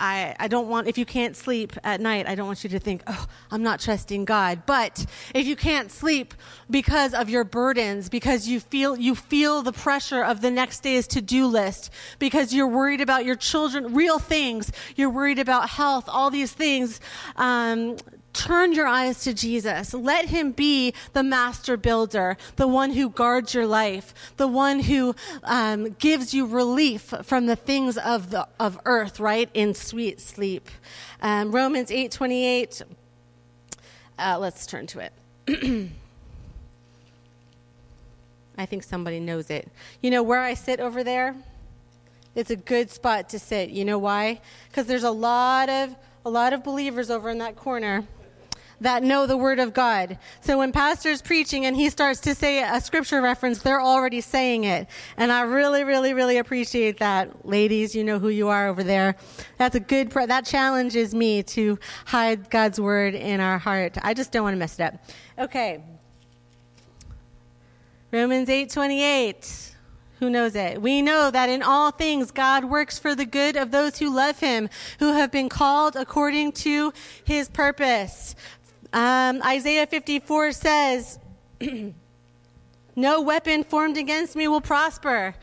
I, I don't want, if you can't sleep at night, I don't want you to think, oh, I'm not trusting God. But if you can't sleep because of your burdens, because you feel, you feel the pressure of the next day's to-do list, because you're worried about your children, real things, you're worried about health, all these things, um, Turn your eyes to Jesus. Let him be the master builder, the one who guards your life, the one who um, gives you relief from the things of the of earth, right? In sweet sleep. Um, Romans eight twenty eight. Uh, let's turn to it. I think somebody knows it. You know where I sit over there? It's a good spot to sit. You know why? Because there's a lot of a lot of believers over in that corner that know the word of God. So when pastor's preaching and he starts to say a scripture reference, they're already saying it. And I really, really, really appreciate that. Ladies, you know who you are over there. That's a good, that challenges me to hide God's word in our heart. I just don't want to mess it up. Okay. Romans 8:28. Who knows it? We know that in all things God works for the good of those who love him, who have been called according to his purpose. Um, Isaiah 54 says, No weapon formed against me will prosper.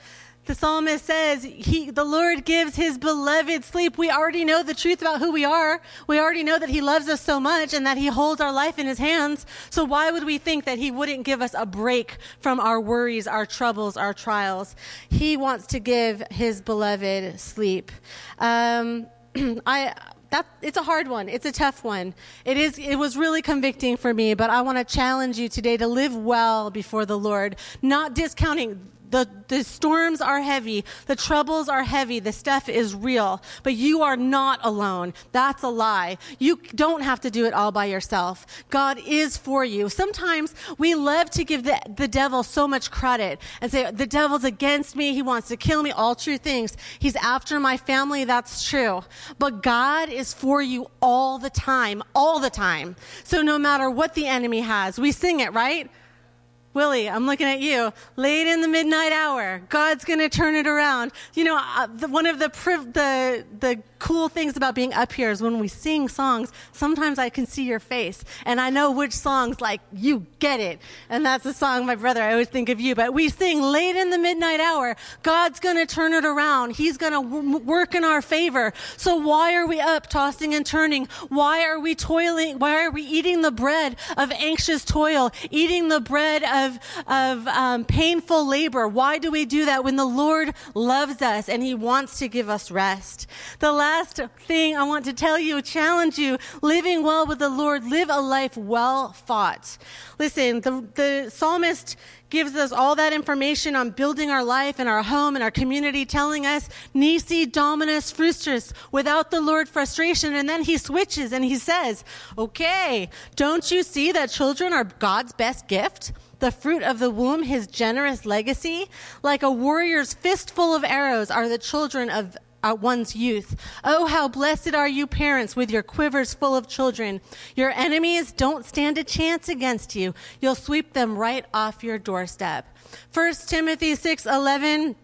The psalmist says, he, the Lord gives his beloved sleep. We already know the truth about who we are. We already know that he loves us so much and that he holds our life in his hands. So why would we think that he wouldn't give us a break from our worries, our troubles, our trials? He wants to give his beloved sleep. Um, I, that it's a hard one. It's a tough one. It is it was really convicting for me, but I want to challenge you today to live well before the Lord, not discounting the, the storms are heavy. The troubles are heavy. The stuff is real. But you are not alone. That's a lie. You don't have to do it all by yourself. God is for you. Sometimes we love to give the, the devil so much credit and say, the devil's against me. He wants to kill me. All true things. He's after my family. That's true. But God is for you all the time. All the time. So no matter what the enemy has, we sing it, right? Willie, I'm looking at you. Late in the midnight hour, God's going to turn it around. You know, uh, one of the, the, the cool things about being up here is when we sing songs, sometimes I can see your face and I know which songs, like, you get it. And that's the song, my brother, I always think of you. But we sing late in the midnight hour. God's going to turn it around. He's going to w- work in our favor. So why are we up tossing and turning? Why are we toiling? Why are we eating the bread of anxious toil? Eating the bread of of, um, painful labor. Why do we do that when the Lord loves us and He wants to give us rest? The last thing I want to tell you, challenge you, living well with the Lord, live a life well fought. Listen, the, the psalmist gives us all that information on building our life and our home and our community, telling us nisi dominus frustra, without the Lord frustration. And then he switches and he says, okay, don't you see that children are God's best gift? The fruit of the womb, his generous legacy. Like a warrior's fistful of arrows are the children of uh, one's youth. Oh, how blessed are you parents with your quivers full of children. Your enemies don't stand a chance against you. You'll sweep them right off your doorstep. 1 Timothy 6 11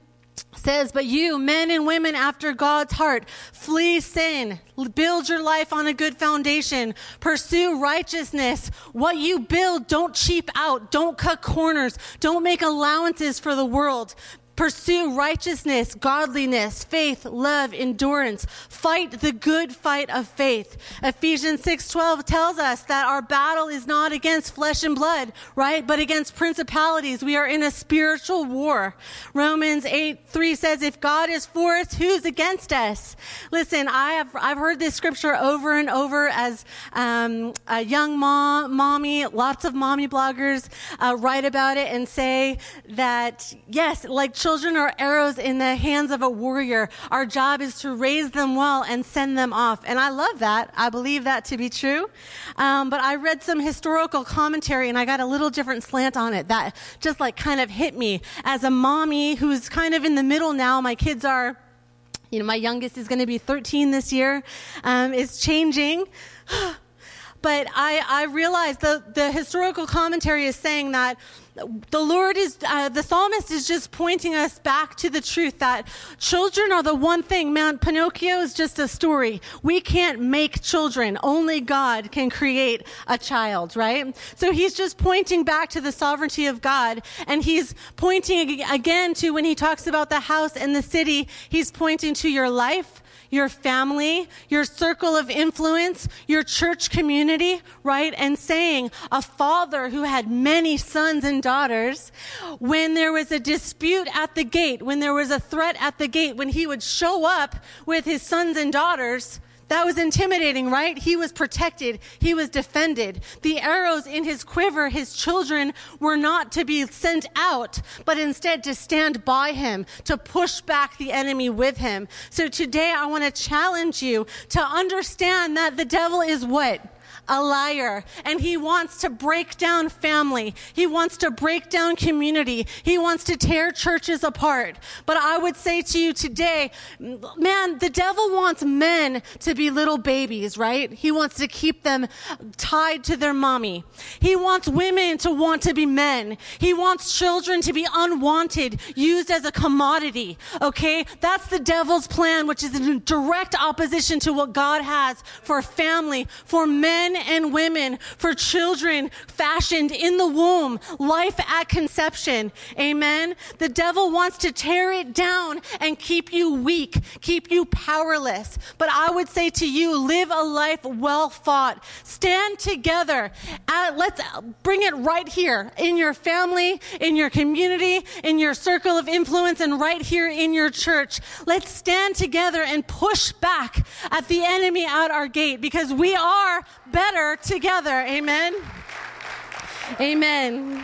says, But you, men and women after God's heart, flee sin, build your life on a good foundation, pursue righteousness. What you build, don't cheap out, don't cut corners, don't make allowances for the world. Pursue righteousness, godliness, faith, love, endurance. Fight the good fight of faith. Ephesians 6:12 tells us that our battle is not against flesh and blood, right? But against principalities. We are in a spiritual war. Romans 8:3 says if God is for us, who's against us? Listen, I have I've heard this scripture over and over as um, a young mom, mommy. Lots of mommy bloggers uh, write about it and say that yes, like children Children are arrows in the hands of a warrior. Our job is to raise them well and send them off. And I love that. I believe that to be true. Um, but I read some historical commentary and I got a little different slant on it that just like kind of hit me as a mommy who's kind of in the middle now. My kids are you know, my youngest is going to be 13 this year, um, is changing. but I, I realized the, the historical commentary is saying that the Lord is, uh, the psalmist is just pointing us back to the truth that children are the one thing. Man, Pinocchio is just a story. We can't make children. Only God can create a child, right? So he's just pointing back to the sovereignty of God. And he's pointing again to when he talks about the house and the city, he's pointing to your life your family, your circle of influence, your church community, right? And saying a father who had many sons and daughters, when there was a dispute at the gate, when there was a threat at the gate, when he would show up with his sons and daughters, that was intimidating, right? He was protected. He was defended. The arrows in his quiver, his children were not to be sent out, but instead to stand by him, to push back the enemy with him. So today I want to challenge you to understand that the devil is what? A liar and he wants to break down family. He wants to break down community. He wants to tear churches apart. But I would say to you today, man, the devil wants men to be little babies, right? He wants to keep them tied to their mommy. He wants women to want to be men. He wants children to be unwanted, used as a commodity. Okay? That's the devil's plan, which is in direct opposition to what God has for family, for men and women, for children fashioned in the womb, life at conception. Amen. The devil wants to tear it down and keep you weak, keep you powerless. But I would say to you, live a life well fought. Stand together. Uh, let's bring it right here in your family, in your community, in your circle of influence, and right here in your church. Let's stand together and push back at the enemy at our gate because we are better together. Amen. Amen.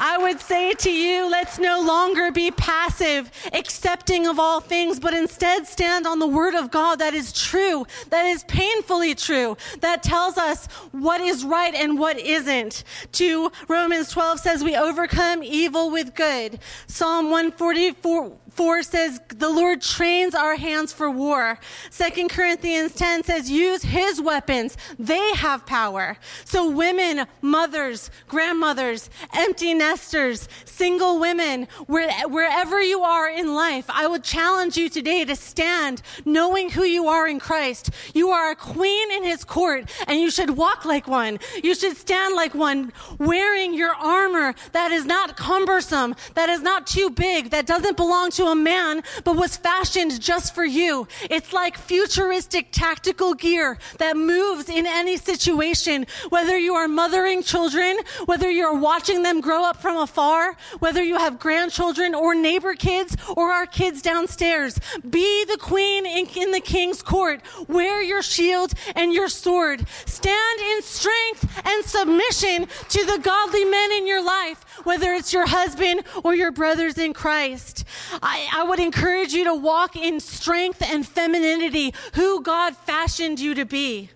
I would say to you, let's no longer be passive, accepting of all things, but instead stand on the word of God that is true, that is painfully true, that tells us what is right and what isn't. To Romans 12 says we overcome evil with good. Psalm 144 4 says the Lord trains our hands for war. 2 Corinthians 10 says use his weapons. They have power. So women, mothers, grandmothers, empty nesters, single women, where, wherever you are in life, I would challenge you today to stand knowing who you are in Christ. You are a queen in his court and you should walk like one. You should stand like one wearing your armor that is not cumbersome, that is not too big, that doesn't belong to a man, but was fashioned just for you. It's like futuristic tactical gear that moves in any situation, whether you are mothering children, whether you're watching them grow up from afar, whether you have grandchildren or neighbor kids or our kids downstairs. Be the queen in, the king's court. Wear your shield and your sword. Stand in strength and submission to the godly men in your life, whether it's your husband or your brothers in Christ. I, I would encourage you to walk in strength and femininity, who God fashioned you to be.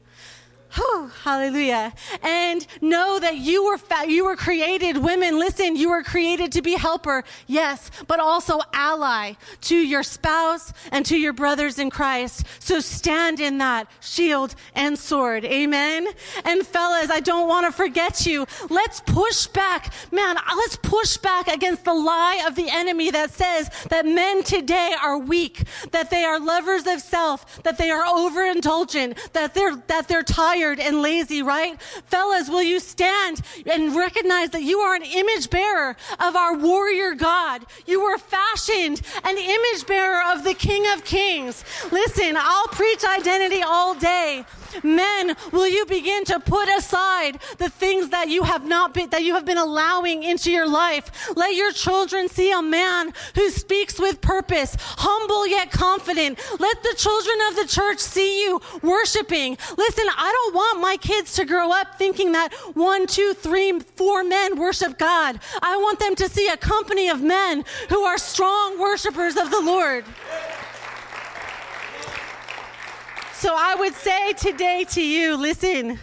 Hallelujah. And know that you were fa- you were created women listen you were created to be helper yes but also ally to your spouse and to your brothers in Christ. So stand in that shield and sword. Amen? And fellas I don't want to forget you. Let's push back. Man uh, let's push back against the lie of the enemy that says that men today are weak that they are lovers of self that they are overindulgent that they're that they're tired tired and lazy, right? Fellas, will you stand and recognize that you are an image bearer of our warrior God? You were fashioned an image bearer of the King of Kings. Listen, I'll preach identity all day. Men, will you begin to put aside the things that you have not been, that you have been allowing into your life? Let your children see a man who speaks with purpose, humble yet confident. Let the children of the church see you worshiping. Listen, I don't want my kids to grow up thinking that one, two, three, four men worship God. I want them to see a company of men who are strong worshipers of the Lord. So I would say today to you, listen,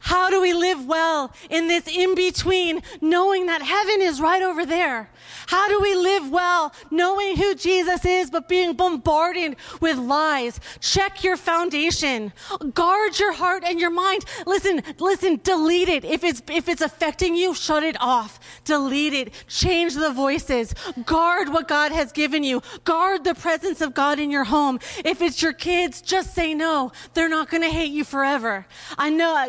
how do we live well in this in between, knowing that heaven is right over there? How do we live well knowing who Jesus is, but being bombarded with lies? Check your foundation. Guard your heart and your mind. Listen, listen, delete it. If it's, if it's affecting you, shut it off. Delete it. Change the voices. Guard what God has given you. Guard the presence of God in your home. If it's your kids, just say no. They're not going to hate you forever. I know.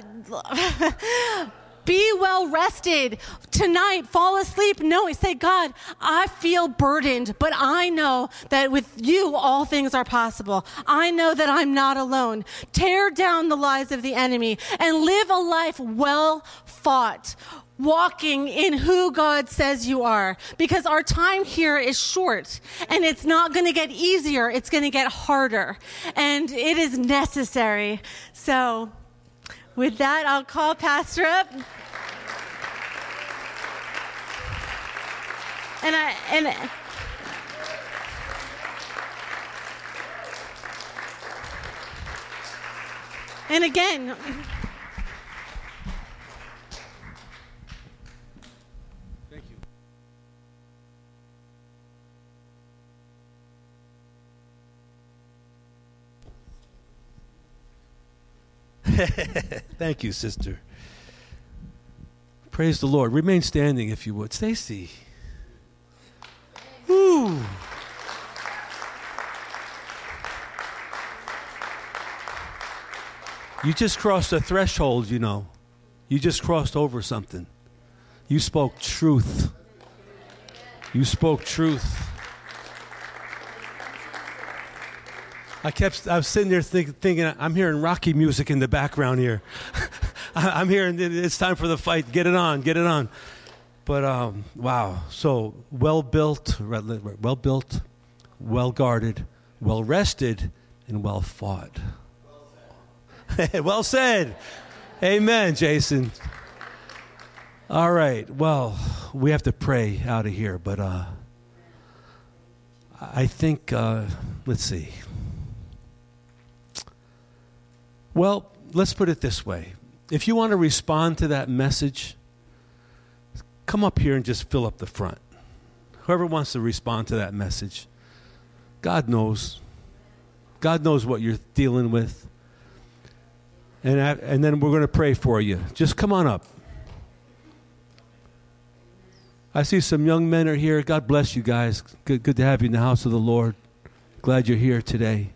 Be well rested tonight. Fall asleep. No, say, God, I feel burdened, but I know that with you, all things are possible. I know that I'm not alone. Tear down the lies of the enemy and live a life well fought walking in who God says you are because our time here is short and it's not going to get easier. It's going to get harder and it is necessary. So, with that, I'll call Pastor up. And I and and again. Thank you, sister. Praise the Lord. Remain standing if you would. Stacy. Woo. You just crossed a threshold, you know. You just crossed over something. You spoke truth. You spoke truth. I kept, I was sitting there think, thinking, I'm hearing Rocky music in the background here. I'm hearing it's time for the fight. Get it on, get it on. But um, wow, so well built, well built, well guarded, well rested, and well fought. well said. well said. Amen, Jason. All right. Well, we have to pray out of here, but uh, I think, uh, let's see. Well, let's put it this way. If you want to respond to that message, come up here and just fill up the front. Whoever wants to respond to that message, God knows. God knows what you're dealing with. And, and then we're going to pray for you. Just come on up. I see some young men are here. God bless you guys. Good, good to have you in the house of the Lord. Glad you're here today.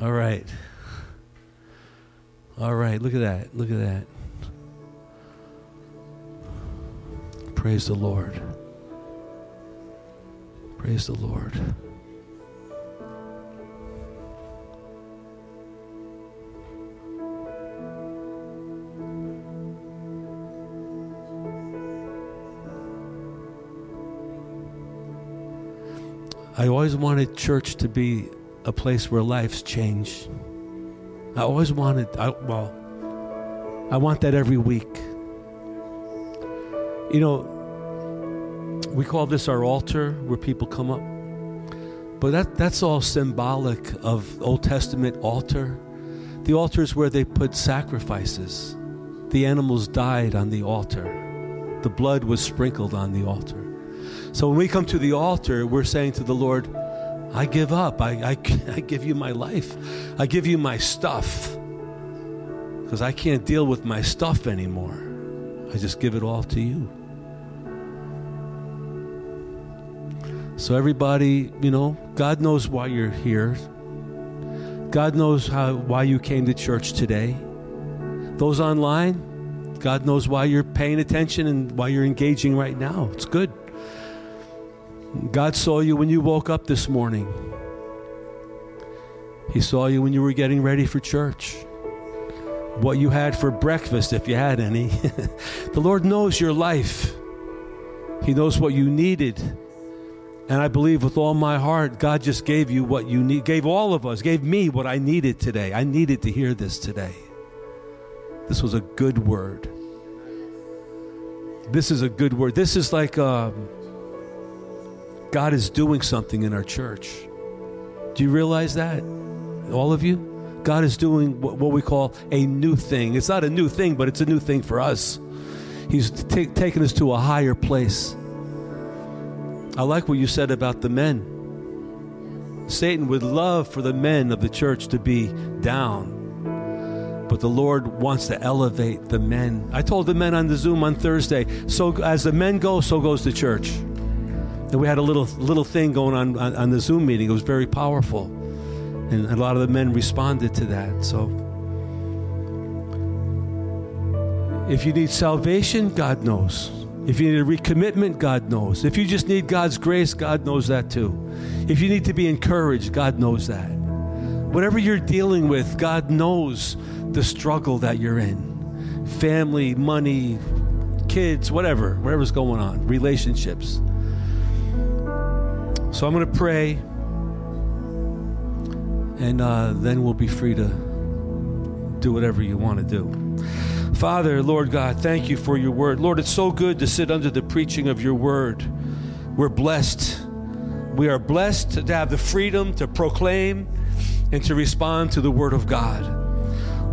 All right. All right. Look at that. Look at that. Praise the Lord. Praise the Lord. I always wanted church to be a place where lives change. I always wanted, I, well, I want that every week. You know, we call this our altar where people come up. But that, that's all symbolic of Old Testament altar. The altar is where they put sacrifices. The animals died on the altar. The blood was sprinkled on the altar. So when we come to the altar, we're saying to the Lord, I give up. I, I, I give you my life. I give you my stuff. Because I can't deal with my stuff anymore. I just give it all to you. So, everybody, you know, God knows why you're here. God knows how, why you came to church today. Those online, God knows why you're paying attention and why you're engaging right now. It's good. God saw you when you woke up this morning. He saw you when you were getting ready for church. What you had for breakfast, if you had any. the Lord knows your life, He knows what you needed. And I believe with all my heart, God just gave you what you need, gave all of us, gave me what I needed today. I needed to hear this today. This was a good word. This is a good word. This is like. Um, God is doing something in our church. Do you realize that? All of you? God is doing what, we call a new thing. It's not a new thing, but it's a new thing for us. He's t- taken us to a higher place. I like what you said about the men. Satan would love for the men of the church to be down, but the Lord wants to elevate the men. I told the men on the Zoom on Thursday so as the men go, so goes the church. And we had a little little thing going on, on, on the Zoom meeting. It was very powerful, and a lot of the men responded to that. So, if you need salvation, God knows. If you need a recommitment, God knows. If you just need God's grace, God knows that too. If you need to be encouraged, God knows that. Whatever you're dealing with, God knows the struggle that you're in. Family, money, kids, whatever, whatever's going on, relationships. So I'm going to pray, and uh, then we'll be free to do whatever you want to do. Father, Lord God, thank you for your word. Lord, it's so good to sit under the preaching of your word. We're blessed. We are blessed to have the freedom to proclaim and to respond to the word of God.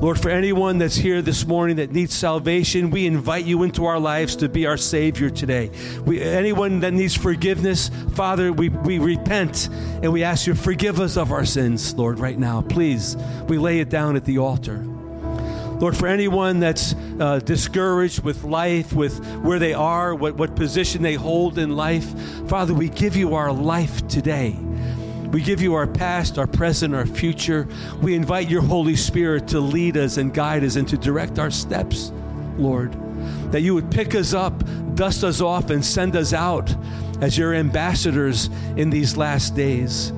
Lord, for anyone that's here this morning that needs salvation, we invite you into our lives to be our Savior today. We, anyone that needs forgiveness, Father, we, we repent and we ask you, to forgive us of our sins, Lord, right now. Please, we lay it down at the altar. Lord, for anyone that's uh, discouraged with life, with where they are, what, what position they hold in life, Father, we give you our life today. We give you our past, our present, our future. We invite your Holy Spirit to lead us and guide us and to direct our steps, Lord. That you would pick us up, dust us off, and send us out as your ambassadors in these last days.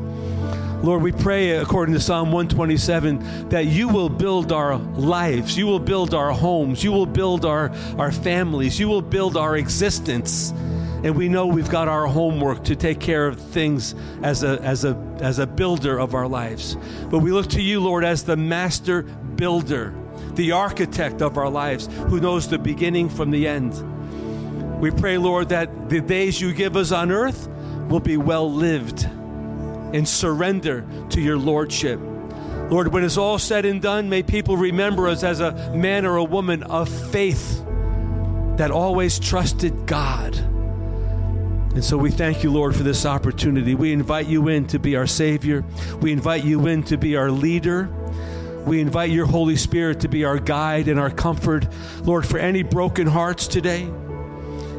Lord, we pray according to Psalm 127 that you will build our lives, you will build our homes, you will build our, our families, you will build our existence and we know we've got our homework to take care of things as a, as a, as a builder of our lives. But we look to you, Lord, as the master builder, the architect of our lives, who knows the beginning from the end. We pray, Lord, that the days you give us on earth will be well lived and surrender to your lordship. Lord, when it's all said and done, may people remember us as a man or a woman of faith that always trusted God and so we thank you, Lord, for this opportunity. We invite you in to be our Savior. We invite you in to be our leader. We invite your Holy Spirit to be our guide and our comfort. Lord, for any broken hearts today,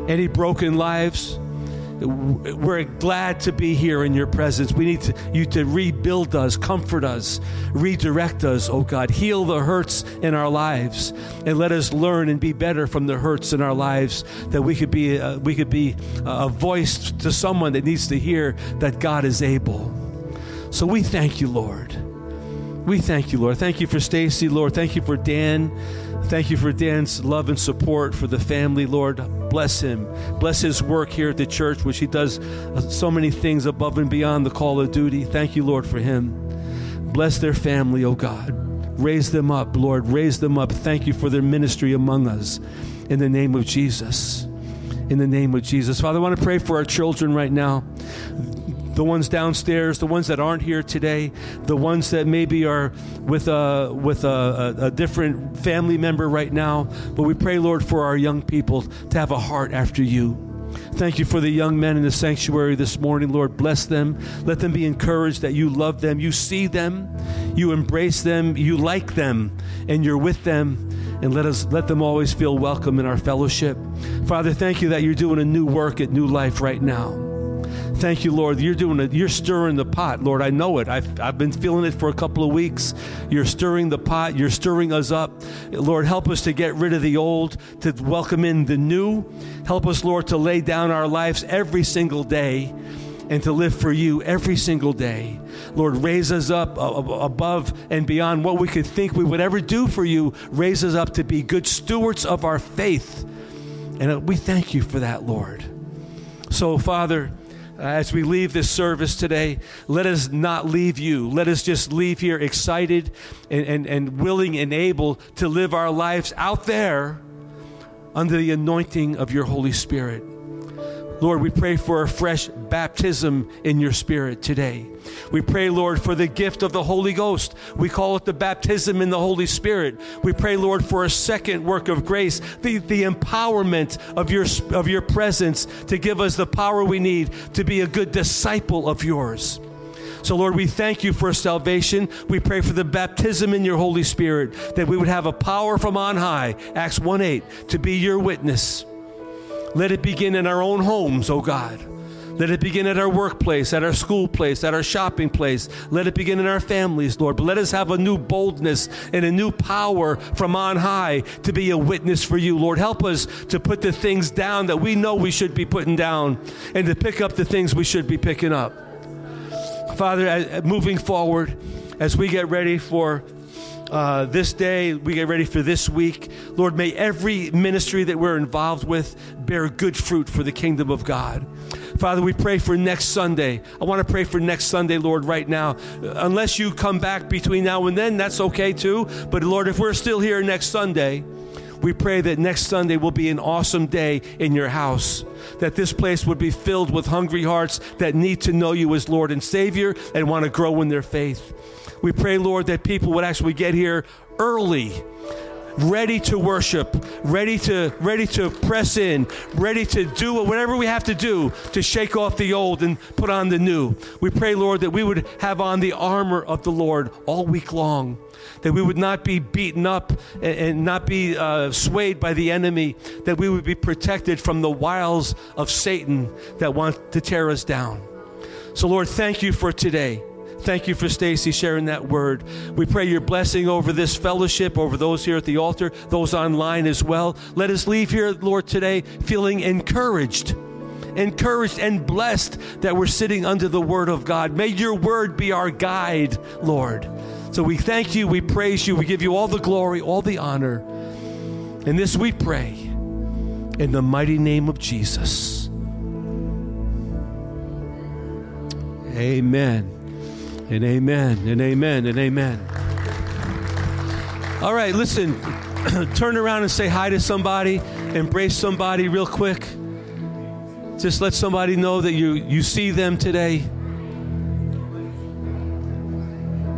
any broken lives, we're glad to be here in your presence. We need to, you to rebuild us, comfort us, redirect us, oh God. Heal the hurts in our lives and let us learn and be better from the hurts in our lives that we could be, uh, we could be a voice to someone that needs to hear that God is able. So we thank you, Lord. We thank you, Lord. Thank you for Stacy, Lord. Thank you for Dan. Thank you for Dan's love and support for the family, Lord. Bless him. Bless his work here at the church, which he does uh, so many things above and beyond the call of duty. Thank you, Lord, for him. Bless their family, oh God. Raise them up, Lord. Raise them up. Thank you for their ministry among us. In the name of Jesus. In the name of Jesus. Father, I want to pray for our children right now the ones downstairs, the ones that aren't here today, the ones that maybe are with a with a, a, a, different family member right now. But we pray, Lord, for our young people to have a heart after you. Thank you for the young men in the sanctuary this morning, Lord. Bless them. Let them be encouraged that you love them, you see them, you embrace them, you like them, and you're with them. And let us let them always feel welcome in our fellowship. Father, thank you that you're doing a new work at New Life right now. Thank you, Lord. You're doing it. You're stirring the pot, Lord. I know it. I've, I've been feeling it for a couple of weeks. You're stirring the pot. You're stirring us up. Lord, help us to get rid of the old, to welcome in the new. Help us, Lord, to lay down our lives every single day and to live for you every single day. Lord, raise us up uh, above and beyond what we could think we would ever do for you. Raise us up to be good stewards of our faith. And uh, we thank you for that, Lord. So, Father, Uh, as we leave this service today, let us not leave you. Let us just leave here excited and, and, and willing and able to live our lives out there under the anointing of your Holy Spirit. Lord, we pray for a fresh baptism in your spirit today. We pray, Lord, for the gift of the Holy Ghost. We call it the baptism in the Holy Spirit. We pray, Lord, for a second work of grace, the, the empowerment of your, of your presence to give us the power we need to be a good disciple of yours. So, Lord, we thank you for salvation. We pray for the baptism in your Holy Spirit, that we would have a power from on high, Acts 1 8, to be your witness. Let it begin in our own homes, oh God. Let it begin at our workplace, at our school place, at our shopping place. Let it begin in our families, Lord. But let us have a new boldness and a new power from on high to be a witness for you, Lord. Help us to put the things down that we know we should be putting down and to pick up the things we should be picking up. Father, moving forward, as we get ready for uh, this day, we get ready for this week. Lord, may every ministry that we're involved with bear good fruit for the kingdom of God. Father, we pray for next Sunday. I want to pray for next Sunday, Lord, right now. Unless you come back between now and then, that's okay too. But Lord, if we're still here next Sunday, we pray that next Sunday will be an awesome day in your house. That this place would be filled with hungry hearts that need to know you as Lord and Savior and want to grow in their faith. We pray, Lord, that people would actually get here early ready to worship, ready to ready to press in, ready to do whatever we have to do to shake off the old and put on the new. We pray, Lord, that we would have on the armor of the Lord all week long. That we would not be beaten up and, and not be uh, swayed by the enemy. That we would be protected from the wiles of Satan that want to tear us down. So, Lord, thank you for today. Thank you for Stacy sharing that word. We pray your blessing over this fellowship, over those here at the altar, those online as well. Let us leave here, Lord, today feeling encouraged encouraged and blessed that we're sitting under the Word of God. May your Word be our guide, Lord. So we thank you, we praise you, we give you all the glory, all the honor. And this we pray in the mighty name of Jesus. Amen and amen and amen and amen. All right, listen, turn around and say hi to somebody, embrace somebody real quick. Just let somebody know that you, you see them today.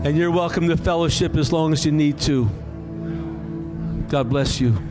And you're welcome to fellowship as long as you need to. God bless you.